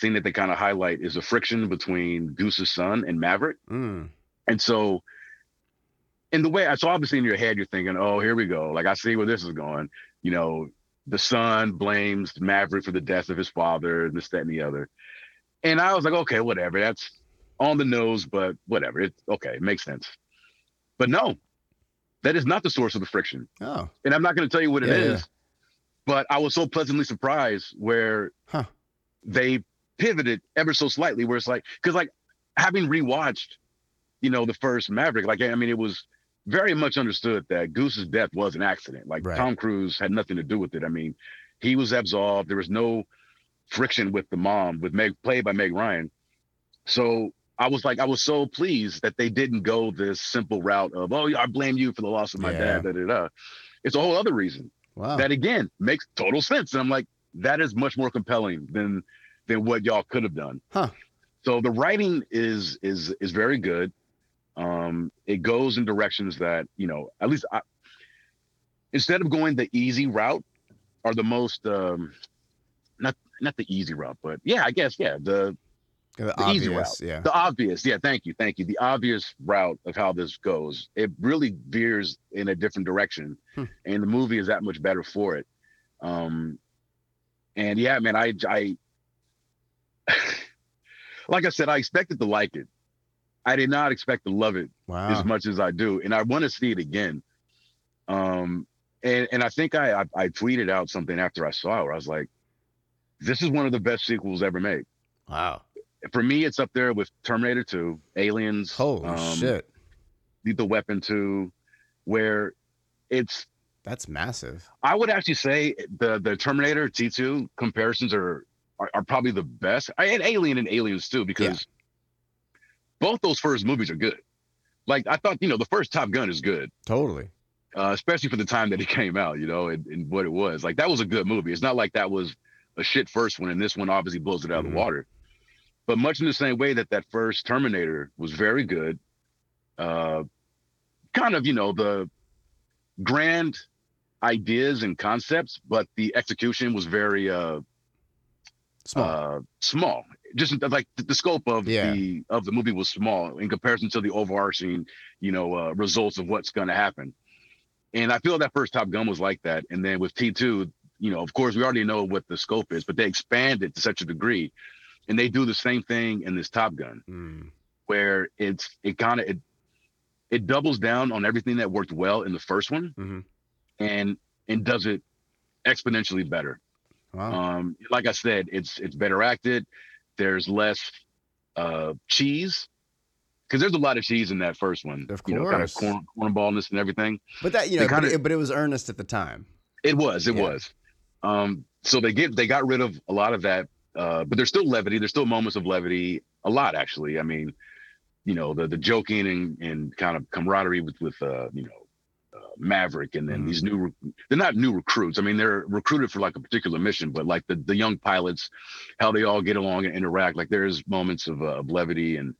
thing that they kind of highlight is the friction between Goose's son and Maverick. Mm. And so in the way so obviously in your head you're thinking, oh, here we go. Like I see where this is going. You know, the son blames Maverick for the death of his father, and this, that, and the other. And I was like, okay, whatever. That's on the nose, but whatever. It's okay, it makes sense. But no, that is not the source of the friction Oh. and I'm not going to tell you what it Yeah, is, yeah. but I was so pleasantly surprised where Huh. they pivoted ever so slightly, where it's like, because like having rewatched, you know, the first Maverick, like I mean, it was very much understood that Goose's death was an accident. Like Right. Tom Cruise had nothing to do with it. I mean, he was absolved. There was no friction with the mom, with Meg, played by Meg Ryan. So I was like, I was so pleased that they didn't go this simple route of, oh, I blame you for the loss of my Yeah. dad. Da, da, da. It's a whole other reason Wow. that again makes total sense. And I'm like, that is much more compelling than than what y'all could have done. Huh. So the writing is is is very good. Um, it goes in directions that you know, at least I, instead of going the easy route, or the most um, not not the easy route, but yeah, I guess yeah, the the the easy obvious, yeah. the obvious, yeah, thank you, thank you. The obvious route of how this goes, it really veers in a different direction, Hmm. and the movie is that much better for it. Um, and yeah, man, I, I, like I said, I expected to like it. I did not expect to love it Wow. as much as I do, and I want to see it again. Um, and and I think I, I I tweeted out something after I saw it where I was like, "This is one of the best sequels ever made." Wow. for me, it's up there with Terminator 2, Aliens, Holy um, shit. Lethal Weapon 2, where it's That's massive. I would actually say the the Terminator T2 comparisons are are, are probably the best. I and Alien and Aliens too, because both those first movies are good. like I thought, you know, the first Top Gun is good, Totally. uh, especially for the time that it came out, you know, and, and what it was. Like that was a good movie. It's not like that was a shit first one, and this one obviously blows it out of Mhm. the water. But much in the same way that that first Terminator was very good, uh, kind of, you know, the grand ideas and concepts, but the execution was very uh, Small. uh small just like the, scope of Yeah. the of the movie was small in comparison to the overarching you know uh, results of what's going to happen and i feel that first top gun was like that and then with t2 you know of course we already know what the scope is but they expand it to such a degree and they do the same thing in this top gun Mm. where it's it kind of it it doubles down on everything that worked well in the first one Mhm. and and does it exponentially better Wow. um, like I said, it's it's better acted. There's less uh, cheese because there's a lot of cheese in that first one. Of you know, kind of corn cornballness and everything. but that you know, but, kinda- it, but it was earnest at the time. It was, it Yeah. was. Um, so they get they got rid of a lot of that, uh, but there's still levity. There's still moments of levity. A lot actually. I mean, you know, the the joking and and kind of camaraderie with with uh, you know. Uh, Maverick and then Mhm. these new re- they're not new recruits. I mean they're recruited for like a particular mission, but like the the young pilots, how they all get along and interact. Like there's moments of, uh, of levity and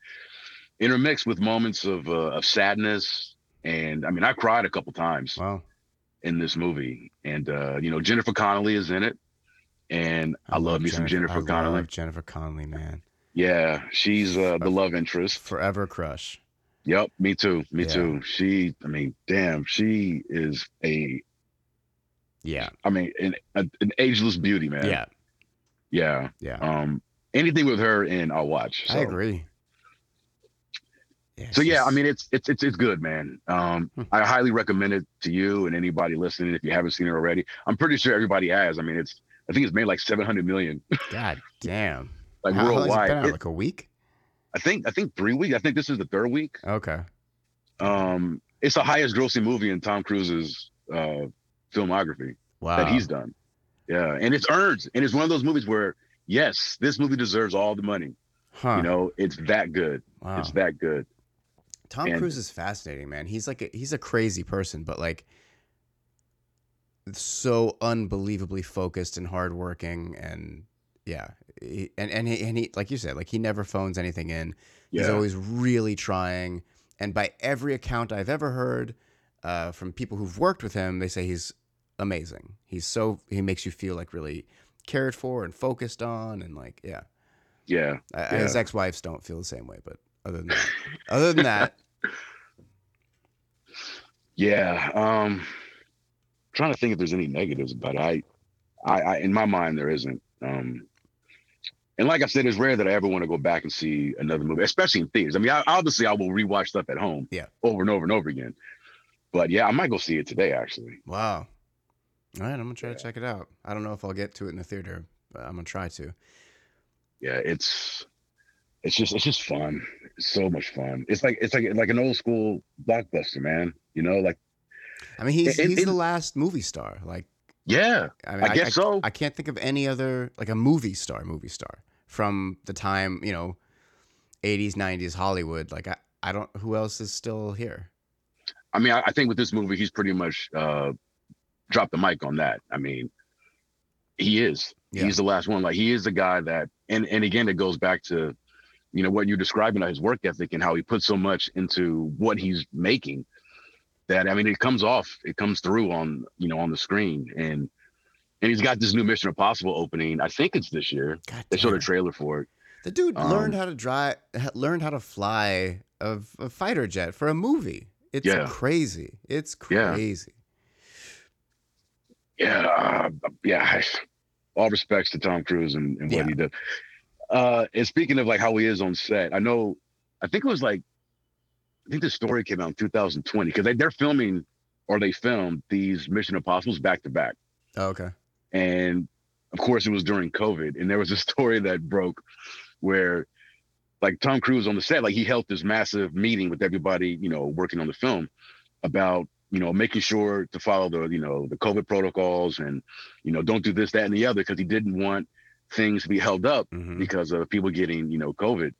intermixed with moments of uh, of sadness. And I mean I cried a couple times Wow. in this movie. And uh, you know, Jennifer Connelly is in it. And I, love, me some Jennifer I Connelly. love Jennifer Connelly, man. Yeah, she's uh, the love interest. Forever crush. Yep, me too. Me Yeah. too. She, I mean, damn, she is a, Yeah. I mean, an, a, an ageless beauty, man. Yeah. yeah. Yeah. Um, anything with her in, I'll watch. So. I agree. So yeah, I mean, it's it's it's it's good, man. Um, Hmm. I highly recommend it to you and anybody listening if you haven't seen it already. I'm pretty sure everybody has. I mean, it's I think it's made like 700 million, God damn. like How, how long's it worldwide. It- like a week? I think I think three weeks. I think this is the third week. Okay. Um, it's the highest grossing movie in Tom Cruise's uh, filmography Wow. that he's done. Yeah, and it's earned, and it's one of those movies where yes, this movie deserves all the money. Huh. You know, it's that good. wow. It's that good. Tom and- Cruise is fascinating, man. He's like a, he's a crazy person, but like so unbelievably focused and hardworking, and yeah, he, and and he, and he like you said, like he never phones anything in. Yeah, He's always really trying, and by every account I've ever heard uh, from people who've worked with him, they say he's amazing. He's so he makes you feel like really cared for and focused on, and like yeah. yeah. I, Yeah. His ex-wives don't feel the same way, but other than that, other than that, Yeah. Um trying to think if there's any negatives but. I, I, I in my mind there isn't. Um and like I said, it's rare that I ever want to go back and see another movie, especially in theaters. I mean, I, obviously, I will rewatch stuff at home, Yeah. over and over and over again. But yeah, I might go see it today. Actually, wow. All right, I'm gonna try Yeah. to check it out. I don't know if I'll get to it in the theater, but I'm gonna try to. yeah, it's it's just it's just fun. It's so much fun. It's like it's like like an old school blockbuster, man. You know, like I mean, he's It- he's it- the last movie star. Like, yeah, I mean, I guess so. I can't think of any other like a movie star, movie star from the time you know, 80s, 90s Hollywood. Like, I I don't who else is still here. I mean, I, I think with this movie, he's pretty much uh, dropped the mic on that. I mean, he is. Yeah. He's the last one. Like he is the guy that, and and again, it goes back to, you know, what you're describing his work ethic and how he puts so much into what he's making. That I mean, it comes off, it comes through on you know on the screen, and and he's got this new Mission Impossible opening. I think it's this year. They showed a trailer for it. The dude learned Um, how to drive, learned how to fly a, a fighter jet for a movie. It's Yeah. crazy. It's crazy. yeah, uh, yeah. All respects to Tom Cruise and, and what Yeah. he did. Uh, and speaking of like how he is on set, I know, I think it was like, I think the story came out in 2020 because they, they're filming or they filmed these Mission Impossibles back to back. Oh, okay. And of course, it was during COVID. And there was a story that broke where like Tom Cruise on the set, like he held this massive meeting with everybody, you know, working on the film about, you know, making sure to follow the, you know, the COVID protocols and, you know, don't do this, that, and the other, because he didn't want things to be held up hmm because of people getting, you know, COVID.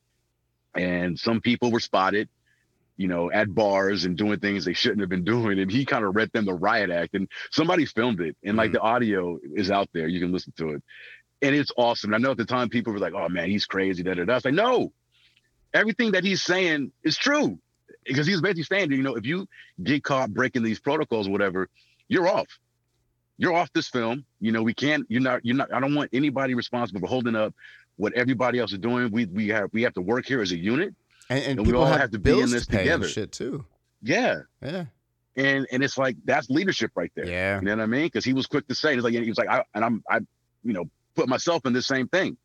And some people were spotted, you know, at bars and doing things they shouldn't have been doing. And he kind of read them the riot act. And somebody filmed it. And like Mhm. the audio is out there. You can listen to it. And it's awesome. And I know at the time people were like, oh man, he's crazy. Da, da, da. It's like, no, everything that he's saying is true. Because he's basically saying, you know, if you get caught breaking these protocols or whatever, you're off. You're off this film. You know, we can't, you're not, you're not, I don't want anybody responsible for holding up what everybody else is doing. We we have we have to work here as a unit. And, and And we all have, have to be in this to together. shit too. Yeah. Yeah. And and it's like that's leadership right there. Yeah. You know what I mean? Because he was quick to say, he's like, he was like, I and I'm I, you know, put myself in this same thing.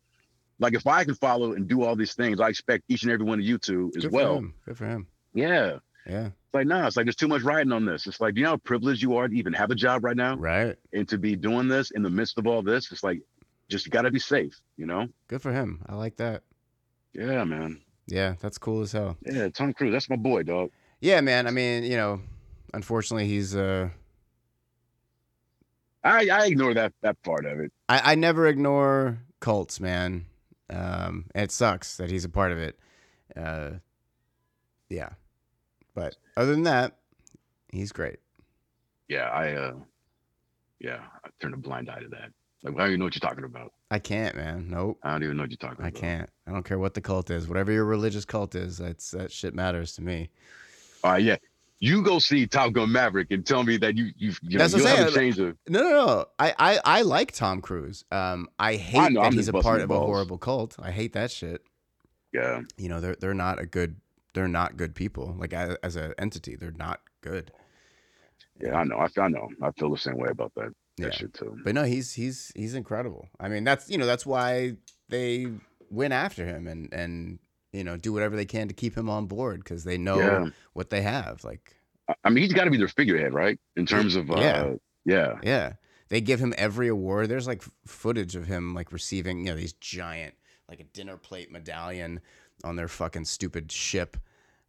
Like if I can follow and do all these things, I expect each and every one of you to as Good for well. him. Good for him. Yeah. Yeah. It's like, nah, it's like there's too much riding on this. It's like, do you know how privileged you are to even have a job right now Right. and to be doing this in the midst of all this? It's like, just gotta be safe, you know? Good for him. I like that. Yeah, man. Yeah, that's cool as hell. Yeah, Tom Cruise, that's my boy, dog. Yeah, man. I mean, you know, unfortunately, he's uh, I I ignore that that part of it. I, I never ignore cults, man. Um, it sucks that he's a part of it. Uh, yeah, but other than that, he's great. Yeah, I uh yeah, I turned a blind eye to that. Like I don't even know what you're talking about. I can't, man. Nope, I don't even know what you're talking I about. can't. I don't care what the cult is. Whatever your religious cult is, that's that shit matters to me. All right, yeah. You go see Top Gun Maverick and tell me that you you you know That's what you haven't changed the No, no, no. I, I, I like Tom Cruise. Um, I hate know, that I'm he's a part of a horrible cult. I hate that shit. yeah. You know, they're they're not a good. They're not good people. Like as, as an entity, they're not good. Yeah, I know. I, I know. I feel the same way about that Yeah. But no, he's he's he's incredible. I mean, that's you know that's why they went after him and and you know do whatever they can to keep him on board because they know Yeah. what they have. Like I- I mean, he's got to be their figurehead, right? In terms of uh, Yeah. yeah, yeah, they give him every award. There's like footage of him like receiving you know these giant like a dinner plate medallion on their fucking stupid ship.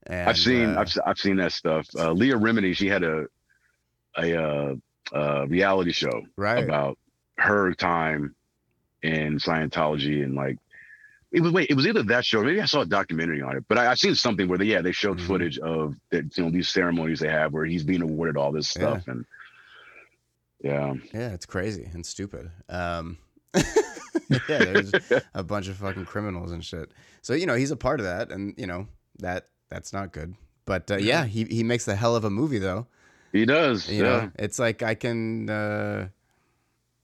And, I've seen uh, I've I've seen that stuff. Uh, Leah Remini, she had a a uh, reality show right. about her time in Scientology and like it was wait it was either that show maybe I saw a documentary on it but I, I've seen something where they yeah they showed Mhm. footage of that you know these ceremonies they have where he's being awarded all this Yeah. stuff and yeah Yeah, it's crazy and stupid. Um, yeah, there's a bunch of fucking criminals and shit. So you know he's a part of that, and you know that that's not good. But uh, yeah, he he makes a hell of a movie though. He does You yeah know, it's like I can, uh,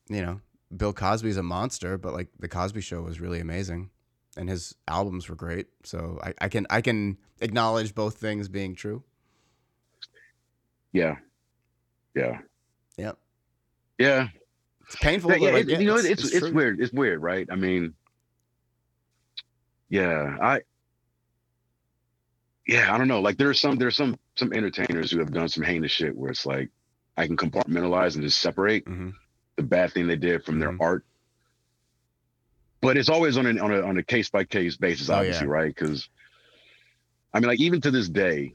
you know, Bill Cosby's a monster, but like the Cosby Show was really amazing, and his albums were great. So I, I can I can acknowledge both things being true. yeah yeah Yep. yeah It's painful, Yeah, but yeah, like, it- you know, it's it's, it's, true. weird. It's weird, right? I mean, yeah, I, yeah, I don't know. Like there's some there's some some entertainers who have done some heinous shit where it's like I can compartmentalize and just separate Mhm. the bad thing they did from Mhm. their art. But it's always on an on a on a case by case basis, Oh, obviously, right? Because I mean, like even to this day,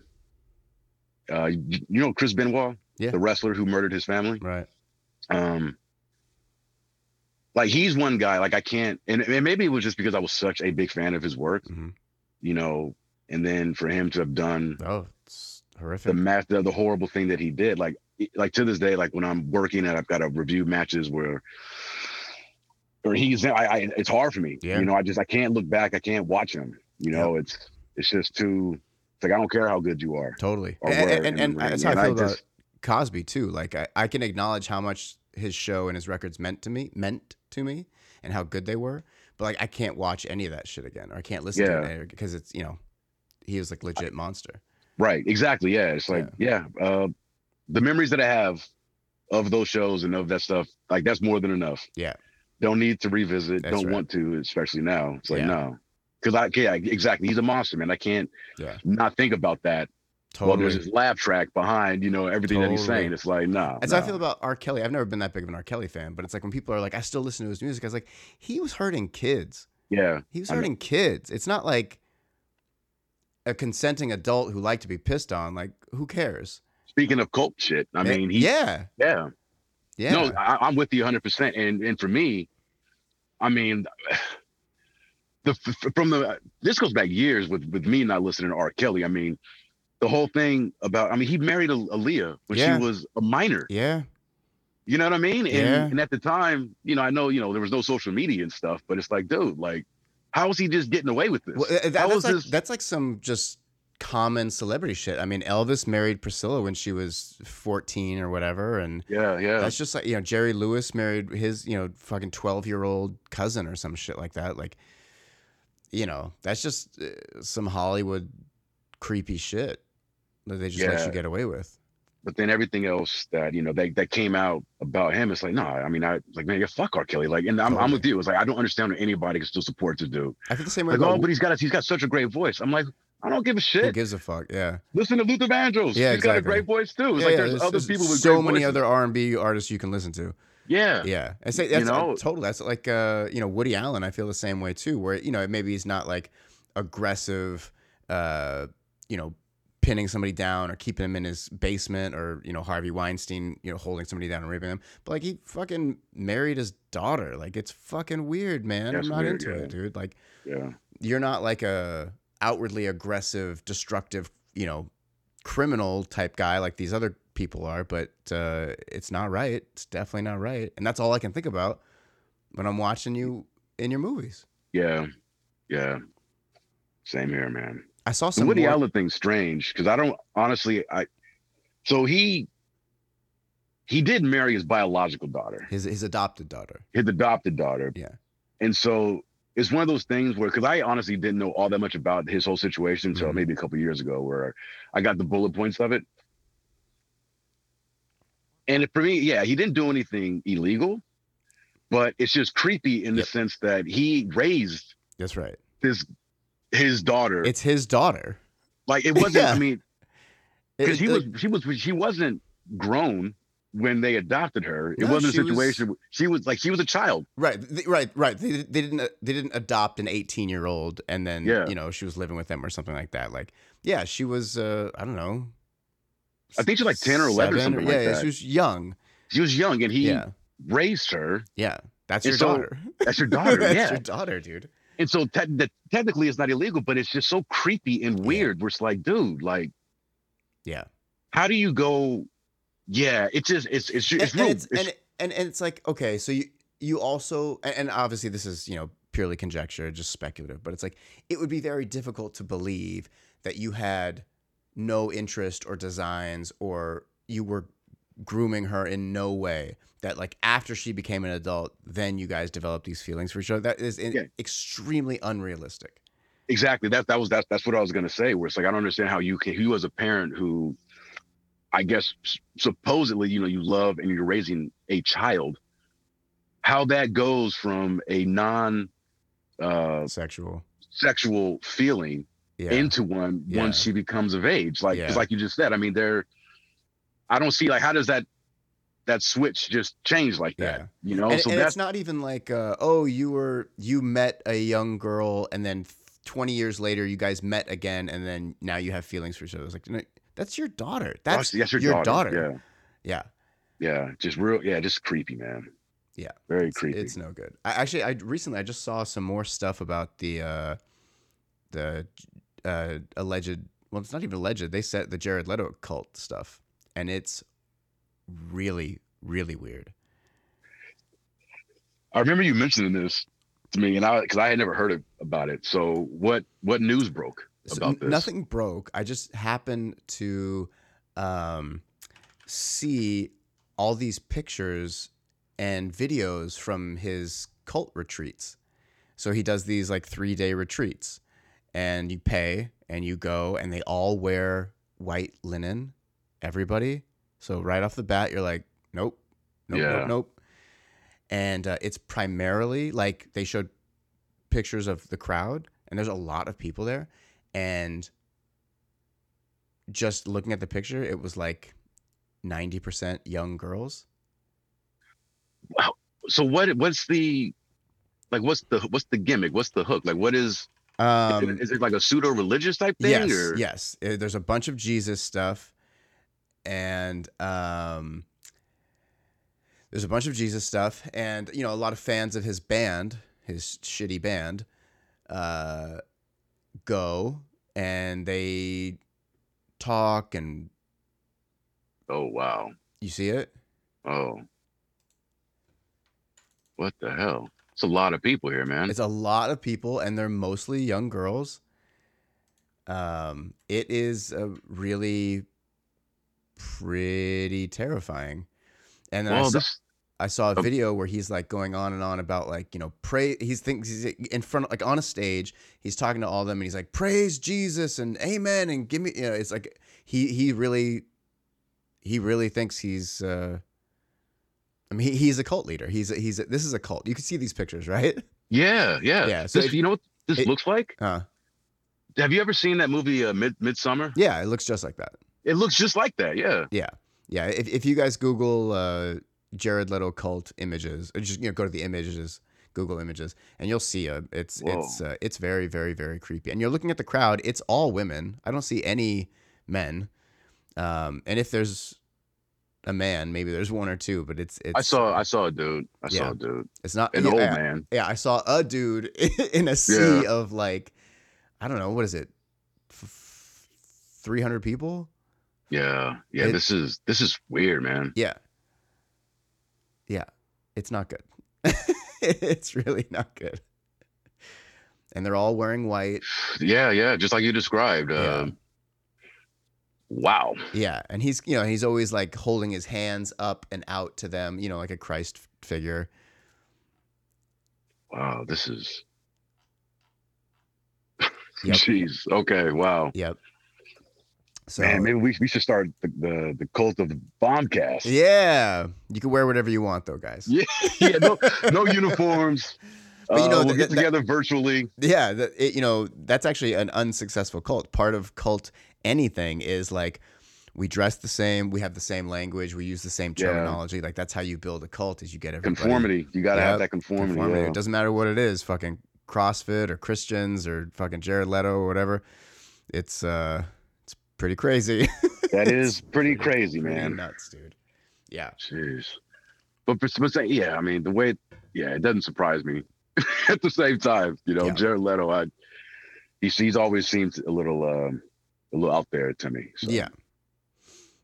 uh, you, you know Chris Benoit, Yeah. the wrestler who murdered his family Right. um like he's one guy like i can't and, and maybe it was just because i was such a big fan of his work Mhm. you know and then for him to have done Oh, it's horrific. the match the, the horrible thing that he did like like to this day like when i'm working and i've got to review matches where or he's I, I it's hard for me Yeah. you know i just i can't look back i can't watch him you know it's it's just too it's like i don't care how good you are Totally. And, and, and that's how I feel about just- Cosby too. Like I, I can acknowledge how much his show and his records meant to me, meant to me, and how good they were. But like I can't watch any of that shit again, or I can't listen Yeah. to it because it's you know, he was like legit monster. Right. Exactly. Yeah. It's like, yeah. Uh, the memories that I have of those shows and of that stuff, like that's more than enough. Yeah. Don't need to revisit. That's don't right. want to, especially now. It's like, Yeah. no. Cause I, yeah, exactly. He's a monster, man. I can't Yeah. not think about that. Well, there's this laugh track behind, you know, everything that he's saying. It's like, no. As I feel about R. Kelly, I've never been that big of an R. Kelly fan, but it's like when people are like, I still listen to his music. I was like, he was hurting kids. Yeah. He was I know. hurting kids. It's not like a consenting adult who liked to be pissed on. Like, who cares? Speaking of cult shit, I mean, he, yeah, yeah. yeah. No, I, I'm with you 100. percent And and for me, I mean, the from the this goes back years with with me not listening to R. Kelly. I mean, the whole thing about I mean, he married Aaliyah when Yeah. she was a minor. Yeah. You know what I mean? And, Yeah. and at the time, you know, I know, you know, there was no social media and stuff, but it's like, dude, like, how is he just getting away with this? Well, that- that's like this- that's like some just common celebrity shit. I mean, Elvis married Priscilla when she was 14 or whatever and yeah, yeah. that's just like, you know, Jerry Lewis married his, you know, fucking 12-year-old cousin or some shit like that. Like you know, that's just uh, some Hollywood creepy shit that they just let you get away with. But then everything else that you know that that came out about him, it's like, no, I mean, I like, man, yeah, fuck R. Kelly. Like, and I'm, I'm with you. It's like I don't understand how anybody can still support this dude. I feel the same way Like, oh, but he's got a, he's got such a great voice. I'm like, I don't give a shit. who gives a fuck. Yeah. Listen to Luther Vandross. Yeah, he's got a exactly. great voice too. It's Yeah, like yeah, there's, other people with so many other R&B artists you can listen to. Yeah, Yeah, I say that's know? uh, total. That's like uh, you know, Woody Allen. I feel the same way too. Where you know, maybe he's not like aggressive, uh, you know, pinning somebody down or keeping him in his basement or you know Harvey Weinstein, you know, holding somebody down and raping them. But like he fucking married his daughter. Like it's fucking weird, man. That's I'm not weird, into yeah. it, dude. Like yeah. you're not like a outwardly aggressive, destructive, you know, criminal type guy like these other people are, but uh, it's not right. It's definitely not right, and that's all I can think about when I'm watching you in your movies. Yeah, yeah. Same here, man. I saw some The Woody more- Allen thing's strange because I don't honestly. I so he he did marry his biological daughter, his his adopted daughter. his adopted daughter. Yeah. and so it's one of those things where because I honestly didn't know all that much about his whole situation until Mhm. maybe a couple years ago, where I got the bullet points of it. And for me, yeah, he didn't do anything illegal, but it's just creepy in the sense that he raised That's right. his his daughter. It's his daughter. like it wasn't. Yeah. I mean, because he it- was she was she wasn't grown when they adopted her. It No, wasn't a she was- situation. She was like she was a child. right, right, right. They, they didn't they didn't adopt an 18 year old and then Yeah. you know she was living with them or something like that. Like yeah, she was uh, I don't know. I think she's like 10 or 11 or something yeah, like yeah, that. she was young. She was young, and he yeah, raised her. yeah. That's And your so- daughter. That's your daughter. That's yeah. your daughter, dude. And so te- that technically it's not illegal, but it's just so creepy and Yeah. weird. Where it's like, dude, like, Yeah. how do you go? Yeah, it's just it's it's it's, and, real. and it's, it's- and, and and it's like okay, so you you also and obviously this is you know purely conjecture, just speculative, but it's like it would be very difficult to believe that you had no interest or designs or you were grooming her in no way that like after she became an adult then you guys developed these feelings for each other that is Yeah. extremely unrealistic exactly that that was that's that's what I was gonna say. Where it's like I don't understand how you can you as a parent who, I guess supposedly you know you love and you're raising a child, how that goes from a non uh sexual sexual feeling yeah into one Yeah. once she becomes of age. like Yeah. like you just said, I mean, there, I don't see like how does that that switch just change like that? Yeah. You know, and, so and that's it's not even like uh, oh you were you met a young girl and then 20 years later you guys met again and then now you have feelings for each other it's like no, that's your daughter that's, that's your, your daughter. daughter. Yeah, yeah yeah, just real, yeah, just creepy, man. Yeah. very it's, creepy. it's no good I, actually i recently i just saw some more stuff about the uh the uh alleged well it's not even alleged they said the jared leto cult stuff and it's really really weird I remember you mentioning this to me, and I because I had never heard of, about it. So what what news broke So about n- this? Nothing broke. I just happened to um, see all these pictures and videos from his cult retreats. So he does these like three day retreats, and you pay and you go, and they all wear white linen. Everybody. So right off the bat, you're like, nope, nope, Yeah. nope, nope. And uh, it's primarily like they showed pictures of the crowd, and there's a lot of people there and just looking at the picture it was like 90% young girls Wow. So what what's the like what's the what's the gimmick? What's the hook? Like what is is, um it, is it like a pseudo religious type thing? yes or? yes there's a bunch of jesus stuff and um there's a bunch of jesus stuff and you know a lot of fans of his band his shitty band uh go and they talk and Oh wow. you see it. Oh. What the hell? It's a lot of people here, man. It's a lot of people, and they're mostly young girls. Um, it is a really pretty terrifying. And then I, saw, this I saw a Oh. video where he's like going on and on about like you know pray. He's thinks he's in front of like on a stage. He's talking to all of them, and he's like praise Jesus and Amen and give me. You know, it's like he he really he really thinks he's. uh I mean, he, he's a cult leader. He's a, he's a, this is a cult. You can see these pictures, right? yeah, yeah. Yeah, so This- if- you know what this it- looks like? Uh, Have you ever seen that movie uh, Mid Midsommar? yeah, it looks just like that. It looks just like that. Yeah. Yeah, Yeah. if, if you guys Google uh, Jared Leto cult images, or just you know go to the images, Google images, and you'll see a it's Whoa. it's uh, it's very very very creepy. And you're looking at the crowd; it's all women. I don't see any men. Um, and if there's a man, maybe there's one or two, but it's it's I saw I saw a dude. I Yeah. saw a dude. it's not An yeah, old man. Yeah, I saw a dude in a sea Yeah. of like I don't know what is it, three hundred people. Yeah. Yeah. It- this is this is weird, man. Yeah. Yeah. It's not good. it's really not good. And they're all wearing white. Yeah, yeah. Just like you described. Yeah. Uh, wow. Yeah. And he's, you know, he's always like holding his hands up and out to them, you know, like a Christ figure. Wow. This is. Yep. Jeez. Okay. Wow. Yep. So, Man, maybe we, we should start the, the, the cult of the bombcast. yeah. You can wear whatever you want, though, guys. Yeah. yeah no, no uniforms. But you know, Uh, we'll that- get that- together virtually. Yeah, that, it, you know, that's actually an unsuccessful cult. Part of cult anything is like we dress the same, we have the same language, we use the same Yeah. terminology. Like that's how you build a cult is you get everybody Conformity. You got to have that conformity. conformity. yeah. It doesn't matter what it is, fucking CrossFit or Christians or fucking Jared Leto or whatever. It's uh pretty crazy. that is pretty crazy, pretty man. nuts, dude. Yeah. Jeez. But, but, say, yeah, I mean, the way, it, yeah, it doesn't surprise me at the same time. You know, Yeah. Jared Leto, I, he's, he's always seemed a little, um, a little out there to me. So. Yeah.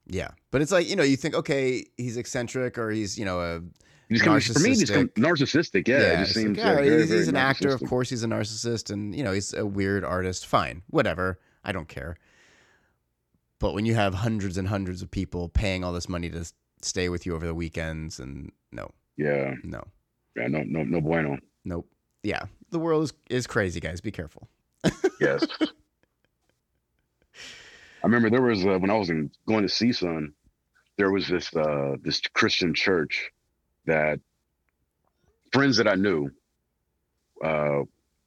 Yeah. But it's like, you know, you think, okay, he's eccentric or he's, you know, a He's kind of, for me, he's kind of narcissistic. Yeah, just it's like, seems yeah, very, he's, he's an actor. Of course, he's a narcissist, and you know, he's a weird artist. Fine, whatever. I don't care. But when you have hundreds and hundreds of people paying all this money to stay with you over the weekends, and no, Yeah, no, yeah, no, no, no bueno. nope, yeah, the world is is crazy, guys. Be careful. Yes. I remember there was uh, when I was in, going to CSUN, there was this uh, this Christian church that friends that I knew uh,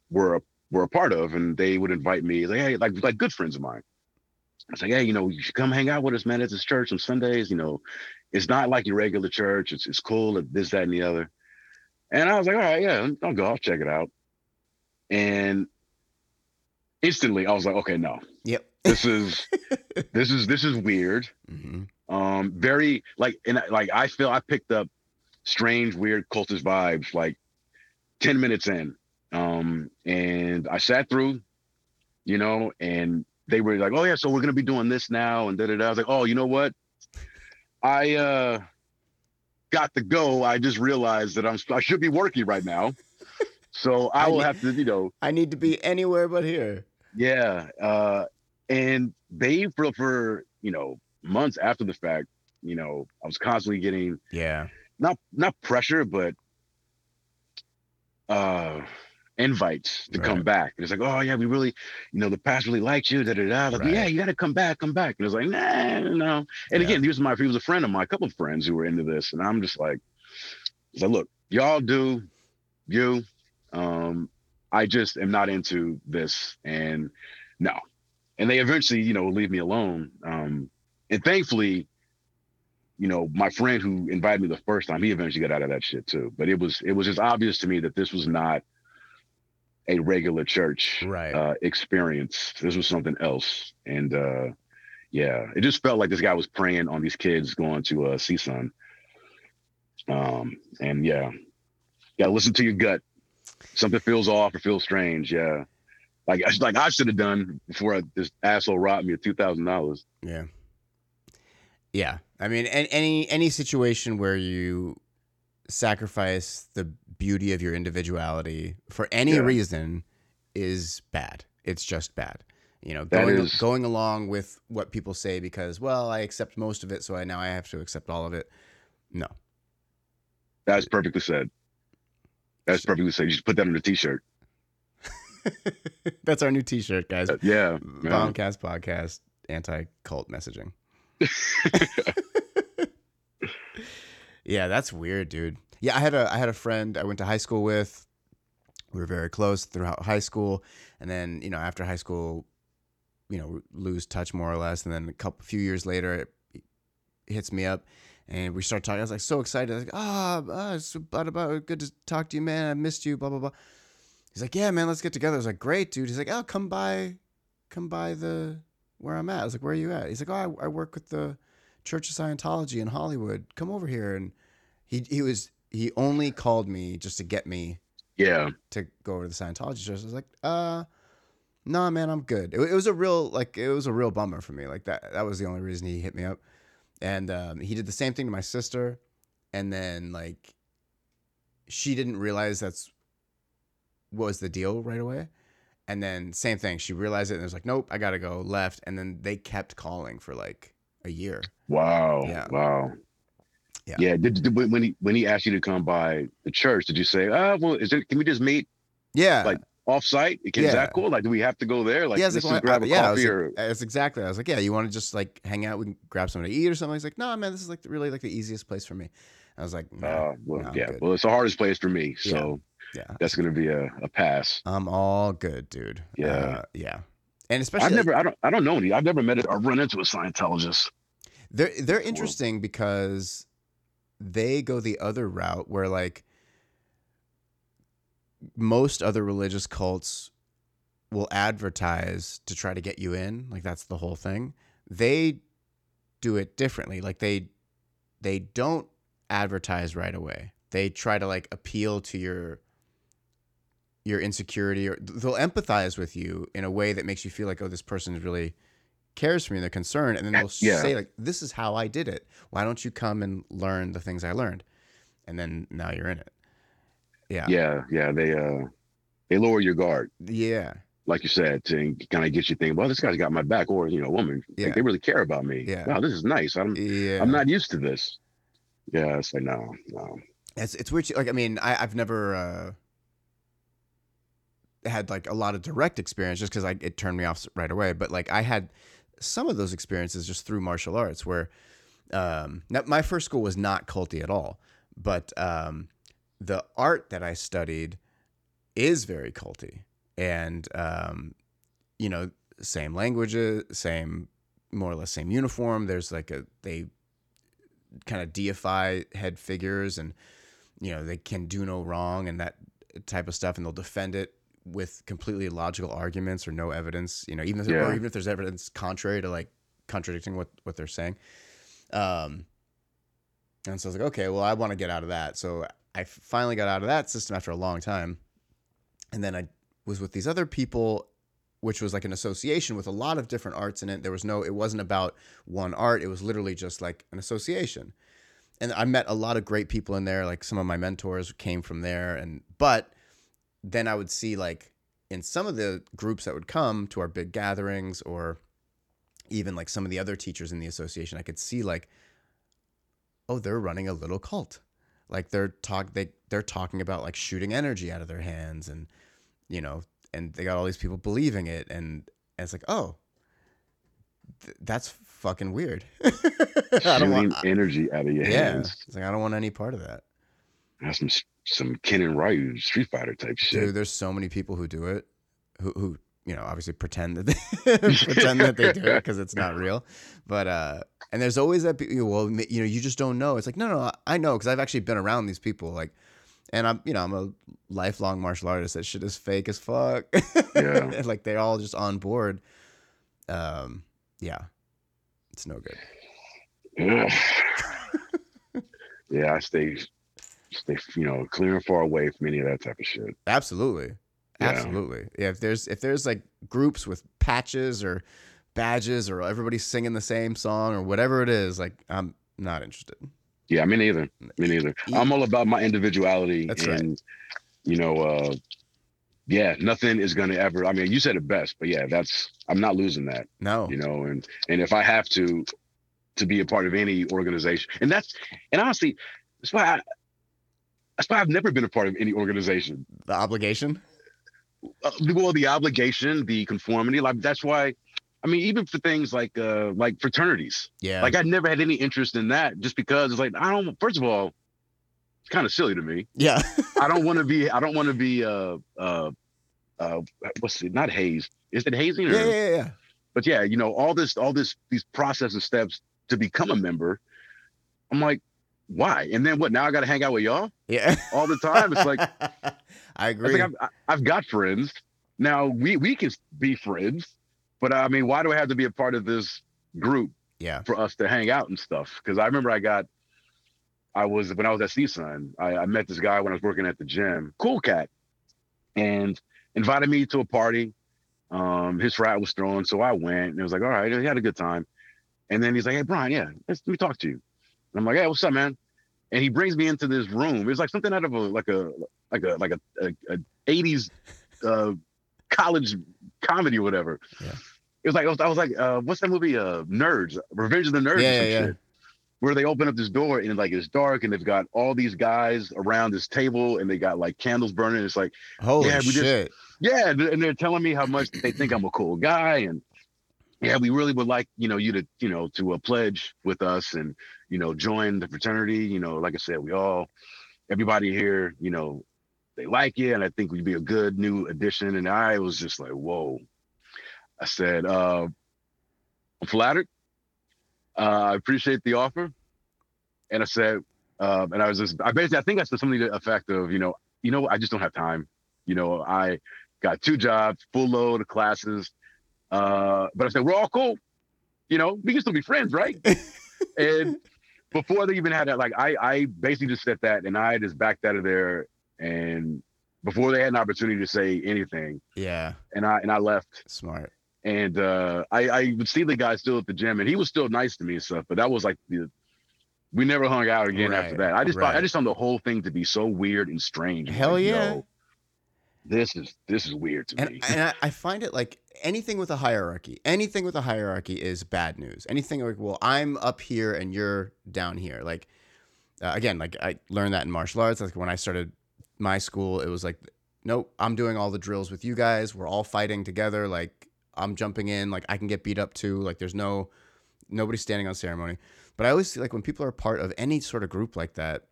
were a, were a part of, and they would invite me. Like, hey, like like good friends of mine. I was like, hey, you know, you should come hang out with us, man, at this church on Sundays. You know, it's not like your regular church. It's it's cool. and This, that, and the other. And I was like, all right, yeah, I'll go. I'll check it out. And instantly, I was like, okay, no, Yep. this is this is this is weird. hmm Um, very like and like I feel I picked up strange, weird cultist vibes like ten minutes in. Um, and I sat through, you know, and they were like, "Oh yeah, so we're gonna be doing this now," and da da da. I was like, "Oh, you know what? I uh got to go. I just realized that I'm I should be working right now, so I I will need- have to, you know." I need to be anywhere but here. Yeah. Uh, and they for for you know months after the fact, you know, I was constantly getting Yeah. not not pressure, but uh invites to come back. And it's like, oh yeah, we really, you know, the past really liked you. Da da da. Like, Right. yeah, you got to come back, come back. And it's like, nah, no. And Yeah. again, he was my he was a friend of mine, a couple of friends who were into this, and I'm just like, I said, look, y'all do you. Um, I just am not into this, and no. And they eventually, you know, leave me alone. Um, and thankfully, you know, my friend who invited me the first time, he eventually got out of that shit too. But it was it was just obvious to me that this was not a regular church Right. uh, experience. This was something else. And uh, yeah, it just felt like this guy was preying on these kids going to uh, CSUN. Um, and yeah, got to listen to your gut. Something feels off or feels strange. Yeah. like like I should have done before I, this asshole robbed me of two thousand dollars. Yeah. Yeah. I mean, any any situation where you sacrifice the beauty of your individuality for any Yeah. reason is bad. It's just bad. You know, That going is- going along with what people say because well, I accept most of it, so I now I have to accept all of it. No. That's perfectly said. That's perfectly said. You should put that on a t-shirt. That's our new T-shirt, guys. Uh, yeah, yeah. Bombcast podcast anti cult messaging. yeah, that's weird, dude. Yeah, I had a I had a friend I went to high school with. We were very close throughout high school, and then you know after high school, you know lose touch more or less, and then a couple few years later, it, it hits me up. And we start talking. I was like so excited. I was like, ah, ah, it's about, about good to talk to you, man. I missed you. Blah blah blah. He's like, yeah, man, let's get together. I was like, great, dude. He's like, oh, come by, come by the where I'm at. I was like, where are you at? He's like, oh, I, I work with the Church of Scientology in Hollywood. Come over here. And he he was he only called me just to get me yeah. to go over to the Scientology church. I was like, uh, nah, man, I'm good. It, it was a real like it was a real bummer for me. Like that that was the only reason he hit me up. And um, he did the same thing to my sister, and then like she didn't realize that's was the deal right away. And then same thing, she realized it and was like, nope, I gotta go. Left, and then they kept calling for like a year. Wow. Yeah. Wow. Yeah. Yeah. Did, did when he when he asked you to come by the church, did you say, "Ah, well, is it? Can we just meet Yeah, Like, off site? Is Yeah. that cool? Like, do we have to go there? Like, yeah, let's like, grab a I- yeah, coffee like- or that's exactly. I was like, yeah, you want to just like hang out? We can grab something to eat or something. He's like, no, man, this is like really like the easiest place for me. I was like, no, uh, well, no, yeah. Well, it's the hardest place for me, Yeah. so yeah, that's gonna be a, a pass. I'm all good, dude. Yeah. Uh, yeah, and especially I've never, I don't, I don't know any. I've never met it or run into a Scientologist. they're they're interesting because they go the other route where like most other religious cults will advertise to try to get you in like that's the whole thing they do it differently like they they don't advertise right away they try to like appeal to your your insecurity or they'll empathize with you in a way that makes you feel like oh this person really cares for me and they're concerned and then they'll Yeah. say like this is how i did it why don't you come and learn the things i learned and then now you're in it yeah Yeah, yeah. They, uh, they lower your guard, yeah like you said, to kind of get you thinking, well, this guy's got my back, or you know, woman, like, they really care about me. Yeah. Wow, this is nice. I'm, yeah I'm not used to this. Yeah, it's like no, no. It's it's weird. Like I mean, I I've never uh, had like a lot of direct experience just because it turned me off right away. But like I had some of those experiences just through martial arts where um, my first school was not culty at all, but um, the art that I studied is very culty, and um, you know, same languages, same more or less same uniform. There's like a they kind of deify head figures and you know they can do no wrong and that type of stuff and they'll defend it with completely illogical arguments or no evidence you know even if, or even if there's evidence contrary to like contradicting what what they're saying. Um and so I was like okay well I want to get out of that. So I finally got out of that system after a long time. And then I was with these other people which was like an association with a lot of different arts in it. There was no it wasn't about one art. It was literally just like an association. And I met a lot of great people in there. Like some of my mentors came from there, and but then I would see like in some of the groups that would come to our big gatherings, or even like some of the other teachers in the association, I could see like, oh, they're running a little cult. Like they're talk they they're talking about like shooting energy out of their hands, and you know, and they got all these people believing it, and, and it's like, oh, th- that's fucking weird. I don't want. energy out of your Yeah, hands. it's like I don't want any part of that. That's some some Ken and Ryu Street Fighter type shit. Dude, there's so many people who do it, who who you know obviously pretend that they pretend that they do it because it's not real. But uh, and there's always that well, you know, you just don't know. It's like no, no, I know because I've actually been around these people. Like, and I'm you know I'm a lifelong martial artist. That shit is fake as fuck. Yeah. Like they're all just on board. Um, yeah, it's no good. Yeah, I stay stay you know clear and far away from any of that type of shit. Absolutely. Yeah. Absolutely. Yeah. If there's if there's like groups with patches or badges or everybody's singing the same song or whatever it is, like I'm not interested. Yeah, me neither. Me neither. I'm all about my individuality That's right. and you know, uh yeah, nothing is gonna ever I mean, you said it best, but yeah, that's I'm not losing that, No. you know, and and if I have to to be a part of any organization, and that's and honestly, that's why I that's why I've never been a part of any organization. The obligation. Uh, well, the obligation, the conformity, like that's why I mean, even for things like uh like fraternities. Yeah. Like I never had any interest in that just because it's like I don't first of all, it's kind of silly to me. yeah. I don't want to be I don't want to be uh uh uh what's it not haze. Is it hazing or yeah. Yeah. Yeah. but yeah, you know, all this all this these process and steps to become a member. I'm like, why? And then what? Now I got to hang out with y'all Yeah. all the time. It's like I agree. think I've, I've got friends now. We we can be friends, but I mean, why do I have to be a part of this group yeah. for us to hang out and stuff? Because I remember I got, I was when I was at CSUN, I, I met this guy when I was working at the gym, cool cat, and invited me to a party. Um, his frat was throwing, so I went, and it was like, all right, he had a good time. And then he's like, hey Bryan, yeah, let's, let me talk to you. And I'm like, hey, what's up, man? And he brings me into this room. It was like something out of a like a like a like a, a, a 80s uh, college comedy or whatever. Yeah. It was like I was, I was like, uh, what's that movie? Uh, Nerds, Revenge of the Nerds, Yeah, or some yeah, yeah. shit. Where they open up this door and like it's dark and they've got all these guys around this table and they got like candles burning. It's like, Holy Yeah, we just- shit. yeah, and and they're telling me how much they think I'm a cool guy and yeah, we really would like you know you to you know to uh, pledge with us and you know join the fraternity. You know, like I said, we all everybody here, you know, they like you, and I think we'd be a good new addition. And I was just like, whoa. I said, uh, I'm flattered. Uh, I appreciate the offer. And I said, uh, and I was just, I basically, I think I said something to the effect of, you know, you know, I just don't have time. You know, I got two jobs, full load of classes. Uh, but I said, we're all cool. You know, we can still be friends, right? and before they even had that, like I, I basically just said that and I just backed out of there and before they had an opportunity to say anything Yeah. and I and I left Smart. and uh I, I would see the guy still at the gym and he was still nice to me and stuff, but that was like the we never hung out again after that. I just thought I just found the whole thing to be so weird and strange. Hell Like, yeah. yo, this is this is weird to And, me. and I, I find it like anything with a hierarchy, anything with a hierarchy is bad news. Anything like, well, I'm up here and you're down here. Like, uh, again, like I learned that in martial arts. Like when I started my school, it was like, nope, I'm doing all the drills with you guys. We're all fighting together. Like I'm jumping in. Like I can get beat up too. Like there's no nobody standing on ceremony. But I always see like when people are part of any sort of group like that,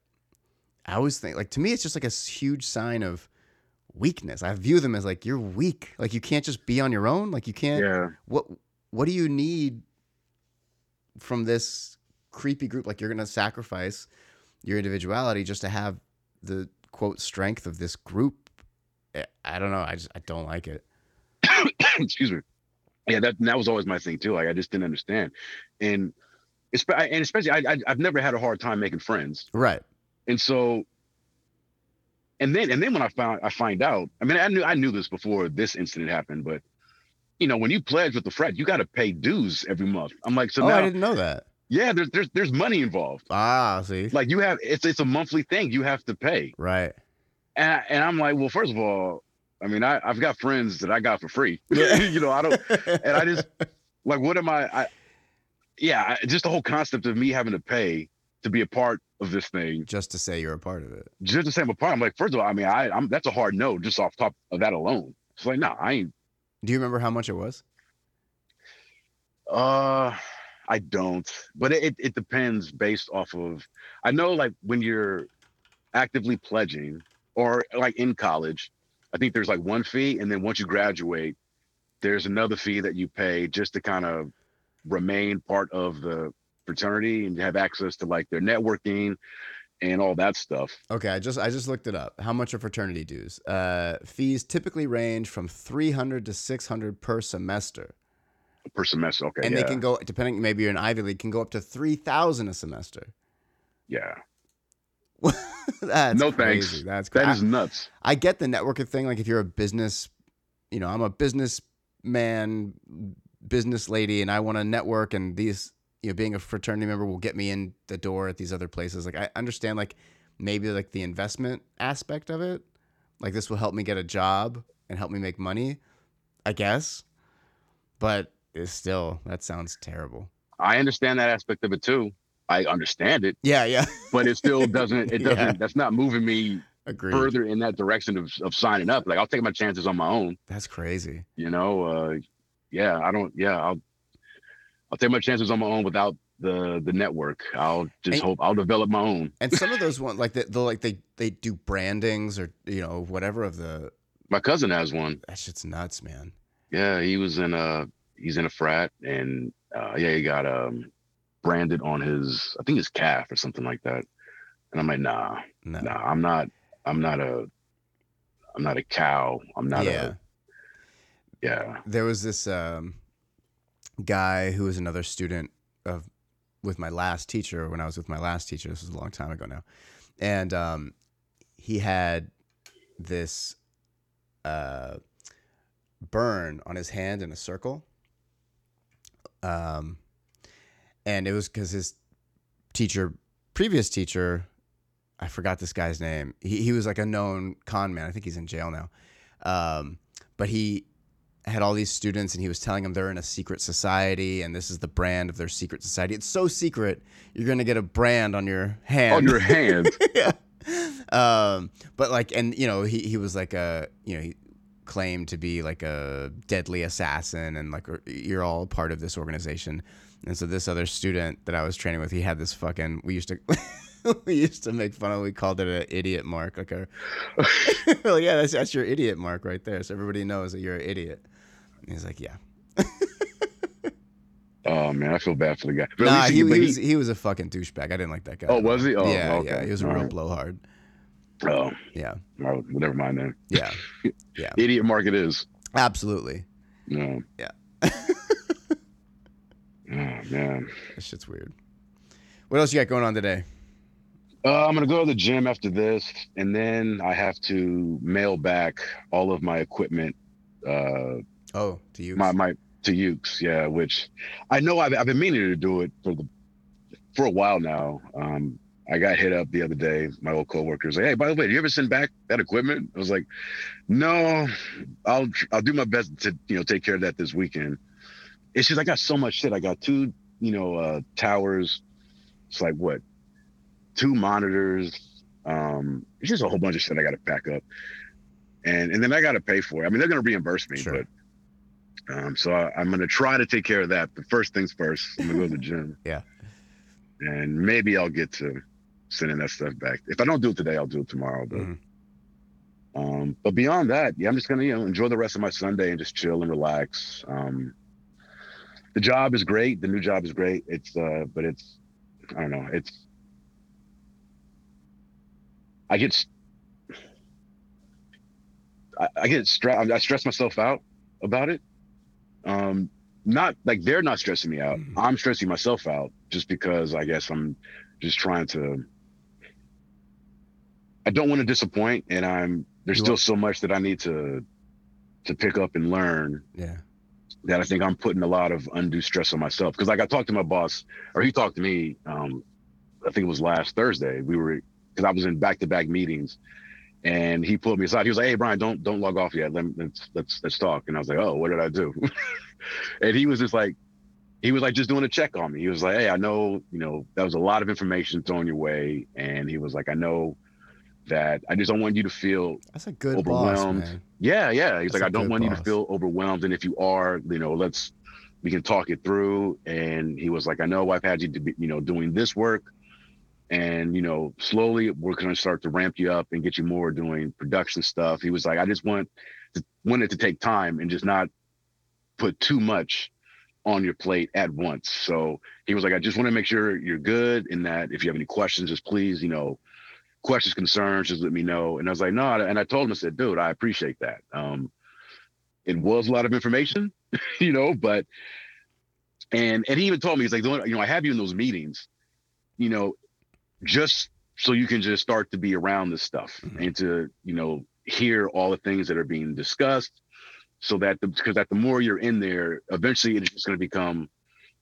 I always think like to me it's just like a huge sign of weakness. I view them as like you're weak. Like you can't just be on your own. Like you can't. yeah. What What do you need from this creepy group? Like you're gonna sacrifice your individuality just to have the quote strength of this group. I- I don't know. I just I don't like it. excuse me yeah that that was always my thing too like i just didn't understand and and especially I, I i've never had a hard time making friends Right. and so and then and then when i found i find out i mean i knew i knew this before this incident happened but you know when you pledge with the frat you got to pay dues every month i'm like so oh, I didn't know that. yeah there's there's there's money involved Ah, see. like you have it's it's a monthly thing you have to pay Right. and I, and i'm like well first of all i mean i i've got friends that i got for free you know i don't and I just like, what am I? I yeah, I, just the whole concept of me having to pay to be a part of this thing, just to say you're a part of it. just to say I'm a part. I'm like, first of all, I mean, I, I'm that's a hard no, just off top of that alone. It's like, no, I ain't. Do you remember how much it was? Uh, I don't, but it, it depends based off of. I know, like when you're actively pledging or like in college, I think there's like one fee, and then once you graduate, there's another fee that you pay just to kind of remain part of the fraternity and have access to like their networking and all that stuff. Okay, I just I just looked it up. How much are fraternity dues? Uh, fees typically range from three hundred to six hundred per semester, per semester. Okay, and yeah, they can go depending. Maybe you're an Ivy League, can go up to three thousand a semester. yeah. That's no crazy. thanks. That's That cra- is nuts. I, I get the networking thing. Like if you're a business, you know, I'm a businessman, business lady, and I want to network, and these, you know, being a fraternity member will get me in the door at these other places. Like I understand, like maybe like the investment aspect of it. Like this will help me get a job and help me make money, I guess. But it's still that sounds terrible. I understand that aspect of it too. I understand it, Yeah, yeah. but it still doesn't. It doesn't. That's not moving me Agreed. further in that direction of of signing up. Like I'll take my chances on my own. That's crazy. You know. Uh, yeah. I don't. Yeah. I'll. I'll take my chances on my own without the the network. I'll just And- hope I'll develop my own. And some of those ones, like they, they'll like they they do brandings or you know whatever of the. My cousin has one. That shit's nuts, man. Yeah, he was in a he's in a frat and uh yeah, he got um branded on his I think his calf or something like that. And I'm like, nah, No. nah, I'm not I'm not a I'm not a cow. I'm not yeah. a yeah. there was this um, guy who was another student of with my last teacher when I was with my last teacher. This was a long time ago now, and um, he had this uh, burn on his hand in a circle, um, and it was because his teacher, previous teacher, I forgot this guy's name. He he was like a known con man. I think he's in jail now. Um, but he had all these students and he was telling them they're in a secret society and this is the brand of their secret society. It's so secret, you're going to get a brand on your hand. On your hand. yeah. Um, but like, and you know, he, he was like a, you know, he claimed to be like a deadly assassin and like, you're all part of this organization. And so this other student that I was training with, he had this fucking, we used to, we used to make fun of, we called it an idiot mark. Like a, well, yeah, that's, that's your idiot mark right there. So everybody knows that you're an idiot. And he's like, yeah. Oh man, I feel bad for the guy. But Nah, least he, he was he was a fucking douchebag. I didn't like that guy. Oh, was he? Oh, yeah, okay. yeah. He was a All real right. blowhard. oh, Yeah, oh, never mind then. yeah, yeah. Idiot market is absolutely. No. Yeah. oh man. That shit's weird. What else you got going on today? Uh, I'm gonna go to the gym after this, and then I have to mail back all of my equipment. Uh, Oh, to you. my my to Ukes, yeah. Which I know I've I've been meaning to do it for the for a while now. Um, I got hit up the other day. My old coworkers like, hey, by the way, do you ever send back that equipment? I was like, no, I'll I'll do my best to you know take care of that this weekend. It's just I got so much shit. I got two you know uh, towers. It's like what two monitors. Um, it's just a whole bunch of shit I got to pack up, and and then I got to pay for it. I mean, they're gonna reimburse me, Sure. but um, so I, I'm gonna try to take care of that. But first things first, I'm gonna go to the gym. Yeah. And maybe I'll get to sending that stuff back. If I don't do it today, I'll do it tomorrow. But Mhm. um, but beyond that, yeah, I'm just gonna you know enjoy the rest of my Sunday and just chill and relax. Um, the job is great. The new job is great. It's uh, but it's I don't know. It's I get I get stressed. I stress myself out about it. Um, not like they're not stressing me out. Mhm. I'm stressing myself out just because I guess I'm just trying to. I don't want to disappoint, and I'm there's You still want- so much that I need to to pick up and learn yeah. that I think I'm putting a lot of undue stress on myself. Because like I talked to my boss, or he talked to me. Um, I think it was last Thursday. We were because I was in back to back meetings, and he pulled me aside. He was like, "Hey, Bryan, don't don't log off yet. Let, let's let's let's talk." And I was like, "Oh, what did I do?" and he was just like, he was like just doing a check on me. He was like, "Hey, I know you know that was a lot of information thrown your way," and he was like, "I know." That I just don't want you to feel That's a good boss, Overwhelmed. man. yeah, yeah. He's That's like, I don't want you to feel overwhelmed. And if you are, you know, let's we can talk it through. And he was like, I know I've had you to be, you know, doing this work. And, you know, slowly we're gonna start to ramp you up and get you more doing production stuff. He was like, I just want to wanted to take time and just not put too much on your plate at once. So he was like, I just want to make sure you're good and that if you have any questions, just please, you know, questions, concerns, just let me know. And I was like, no, and I told him, I said, dude, I appreciate that. Um, it was a lot of information, you know, but and and he even told me, he's like, you know, I have you in those meetings, you know, just so you can just start to be around this stuff Mhm. and to you know hear all the things that are being discussed so that the because that the more you're in there eventually it's just going to become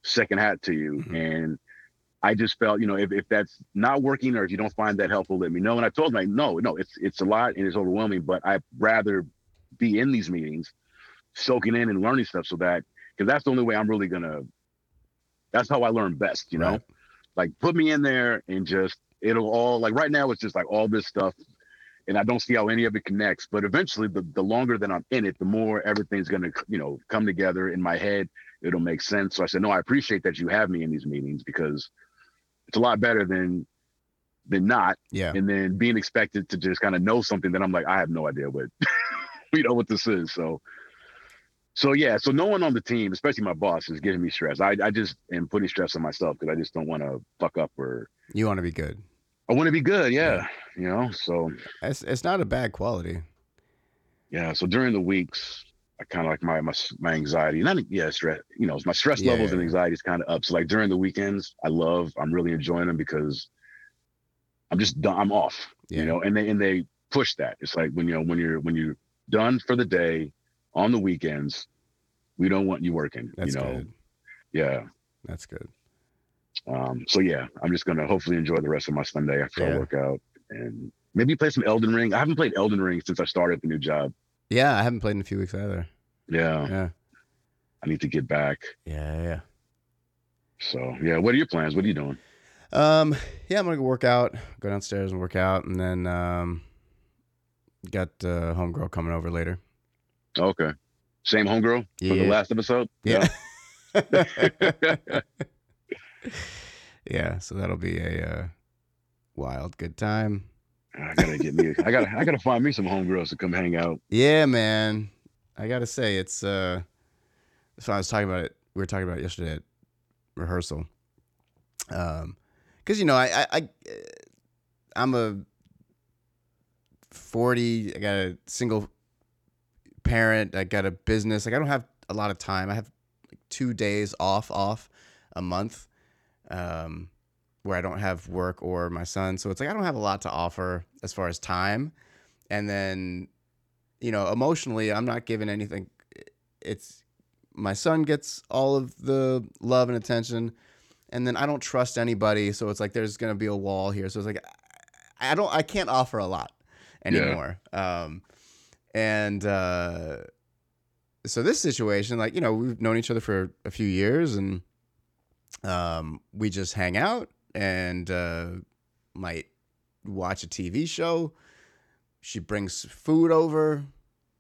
second hat to you Mhm. and i just felt you know if, if that's not working or if you don't find that helpful let me know and i told them like no no it's it's a lot and it's overwhelming but i'd rather be in these meetings soaking in and learning stuff so that because that's the only way i'm really gonna that's how i learn best you know Right. Like put me in there and just it'll all like right now it's just like all this stuff and I don't see how any of it connects. But eventually the, the longer that I'm in it, the more everything's gonna, you know, come together in my head. It'll make sense. So I said, no, I appreciate that you have me in these meetings because it's a lot better than than not. Yeah. And then being expected to just kind of know something that I'm like, I have no idea what you know what this is. So so yeah, so no one on the team, especially my boss, is giving me stress. I, I just am putting stress on myself because I just don't want to fuck up or You want to be good. I want to be good. Yeah. You know, so It's it's not a bad quality. yeah. So during the weeks, I kind of like my, my, my anxiety, not, yeah, stress, you know, my stress Yeah, levels yeah, and anxiety is kind of up. So like during the weekends, I love, I'm really enjoying them because I'm just done. I'm off, Yeah. you know, and they, and they push that. It's like when, you know, when you're, when you're done for the day on the weekends, we don't want you working, That's you know? good. Yeah. That's good. Um, so yeah, I'm just gonna hopefully enjoy the rest of my Sunday after Yeah. I work out and maybe play some Elden Ring. I haven't played Elden Ring since I started the new job. Yeah, I haven't played in a few weeks either. Yeah, Yeah. I need to get back. Yeah, yeah. So yeah, what are your plans? What are you doing? Um, yeah, I'm gonna go work out, go downstairs and work out, and then um, got uh, homegirl coming over later. Okay, same homegirl from the last episode. Yeah. Yeah. yeah, so that'll be a uh, wild good time. I gotta get me. I gotta. I gotta find me some homegirls to come hang out. Yeah, man. I gotta say, it's uh, so I was talking about it. We were talking about it yesterday at rehearsal. Um, because you know, I, I, I, I'm a forty. I got a single parent. I got a business. Like I don't have a lot of time. I have like two days off, off a month, um, where I don't have work or my son. So it's like I don't have a lot to offer as far as time. And then you know, emotionally, I'm not giving anything. It's my son gets all of the love and attention, and then I don't trust anybody. So it's like there's gonna be a wall here. So it's like I I don't, I can't offer a lot anymore. Um, and uh, so this situation, like you know, we've known each other for a few years, and um, we just hang out and uh, might watch a TV show. She brings food over.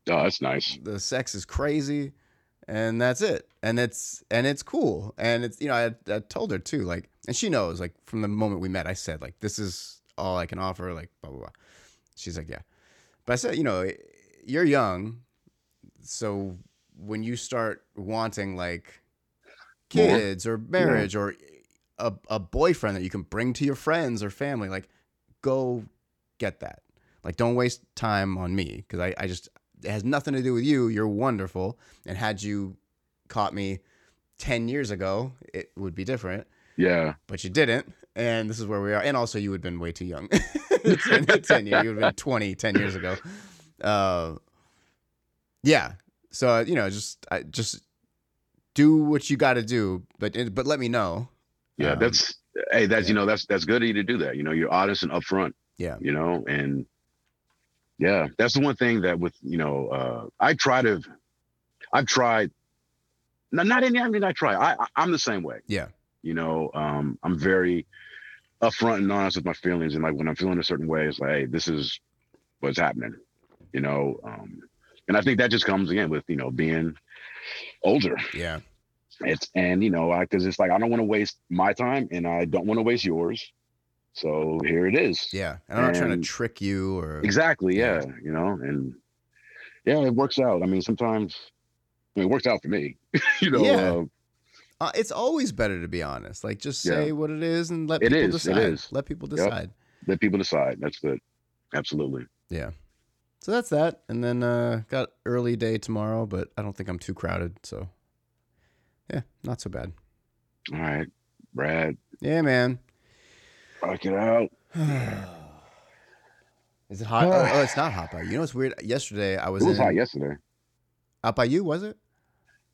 Oh, that's nice. the sex is crazy. And that's it. And it's and it's cool. And it's you know I, I told her too like and she knows like from the moment we met i said like this is all i can offer like blah blah blah. She's like yeah. But i said you know you're young so when you start wanting like More. kids or marriage or a, a boyfriend that you can bring to your friends or family like go get that. Like don't waste time on me because I, I just it has nothing to do with you. You're wonderful. And had you caught me 10 years ago it would be different. Yeah. but you didn't and this is where we are. And also you would have been way too young. 10, 10 years, you would have been 20 10 years ago uh, yeah so uh, you know just I, just do what you got to do but but let me know Yeah. Um, that's. Hey, that's you know that's that's good of you to do that. You know, you're honest and upfront. Yeah. You know, and yeah, that's the one thing that with you know, uh, I try to, I've tried. Not not any. I mean, I try. I, I I'm the same way. Yeah. You know, um, I'm very upfront and honest with my feelings, and like when I'm feeling a certain way, it's like, hey, this is what's happening. You know, um, and I think that just comes again with you know being older. yeah It's and you know, I because it's like I don't want to waste my time and I don't want to waste yours. So here it is. yeah and i'm not trying to trick you or Exactly. Yeah. Yeah. You know, and yeah, it works out. I mean, sometimes I mean, it works out for me. you know, Yeah. uh, Uh, it's always better to be honest. Like just Yeah. say what it is and let It people is, decide. is. Let people Yep. decide. let people decide. That's good. Absolutely. Yeah. So that's that. And then uh got early day tomorrow, but I don't think I'm too crowded, so yeah, not so bad. All right, Brad, Yeah, man. rock it out. Is it hot? oh, oh, it's not hot by you. You know what's weird? Yesterday I was, It was in, hot yesterday. out by you. Was it?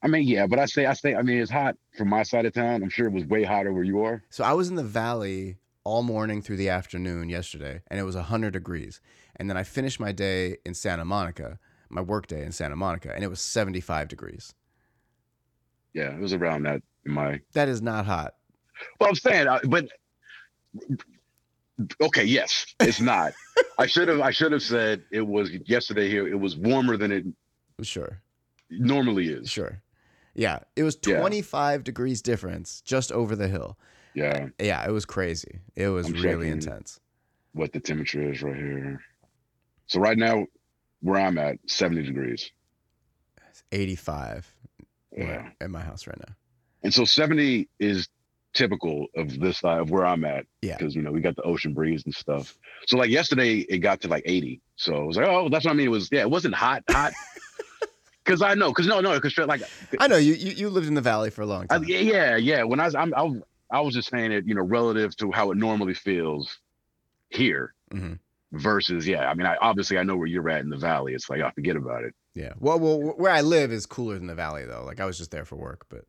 I mean, yeah, but I say, I say, I mean, it's hot from my side of town. I'm sure it was way hotter where you are. So I was in the valley all morning through the afternoon yesterday, and it was 100 degrees. And then I finished my day in Santa Monica, my work day in Santa Monica, and it was 75 degrees. Yeah, it was around that in my. That is not hot. Well, I'm saying, uh, but okay, yes, it's not. I should have, I should have said it was yesterday here. It was warmer than it Sure, normally is. sure. Yeah, it was Yeah. 25 degrees difference just over the hill. Yeah, Yeah, it was crazy. It was I'm really intense. what the temperature is right here. So right now, where I'm at, 70 degrees. It's 85 Yeah. at my house right now. And so 70 is typical of this side of where I'm at. Yeah. Because you know, we got the ocean breeze and stuff. So like yesterday it got to like 80. So I was like, oh, that's what I mean. It was yeah, it wasn't hot, hot. Cause I know, cause no, no, cause like I know you, you you lived in the valley for a long I, time. yeah, yeah. When I was I'm I, was- I was just saying it, you know, relative to how it normally feels here Mhm. Versus yeah. I mean, I obviously I know where you're at in the valley. It's like I forget about it. Yeah. Well, well, where I live is cooler than the valley though. Like I was just there for work, but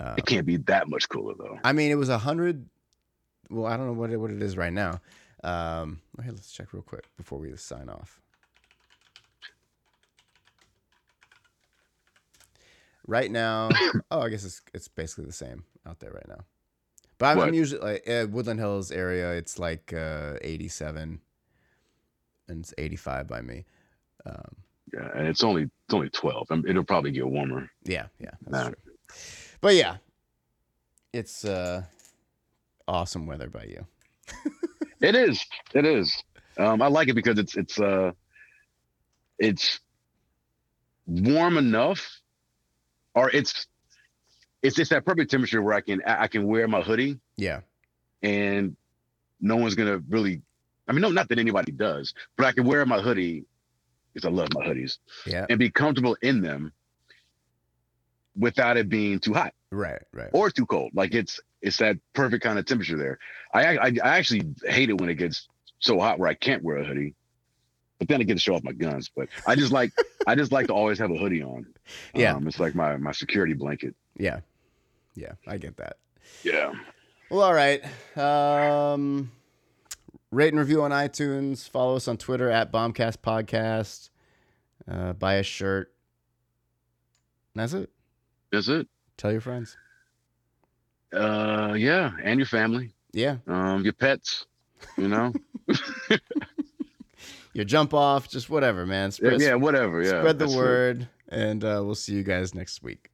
uh, It can't be that much cooler though. I mean, it was a hundred. Well, I don't know what it, what it is right now. Um, okay, let's check real quick before we sign off. Right now, oh, I guess it's it's basically the same out there right now. But I'm, I'm usually like uh, Woodland Hills area. It's like uh, 87, and it's 85 by me. Um, Yeah, and it's only it's only 12. I mean, it'll probably get warmer. Yeah, yeah, that's Nah. true. But yeah, it's uh, awesome weather by you. It is. It is. Um, I like it because it's it's uh it's warm enough, or it's it's it's that perfect temperature where I can I can wear my hoodie Yeah, and no one's gonna really. I mean, no, not that anybody does, but I can wear my hoodie because I love my hoodies yeah, and be comfortable in them without it being too hot right, right. or too cold. Like it's it's that perfect kind of temperature there. I I, I actually hate it when it gets so hot where I can't wear a hoodie, but then I get to show off my guns. But I just like I just like to always have a hoodie on. Yeah. um, it's like my my security blanket. Yeah, yeah, I get that. Yeah, Well, all right. Um, rate and review on iTunes. Follow us on Twitter at Bombcast Podcast. Uh, buy a shirt. And that's it. that's it. Tell your friends. Uh, yeah, and your family, Yeah, um, your pets. You know, your jump off, just whatever, man. yeah, Spread, yeah, whatever. Yeah, spread the that's it. word, and uh, we'll see you guys next week.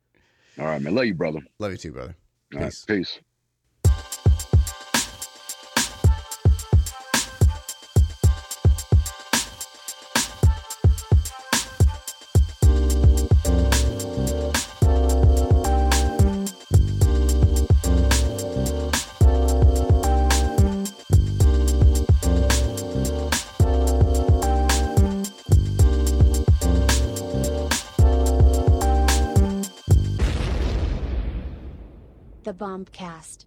All right, man. Love you, brother. Love you too, brother. All right, Peace. Bombcast.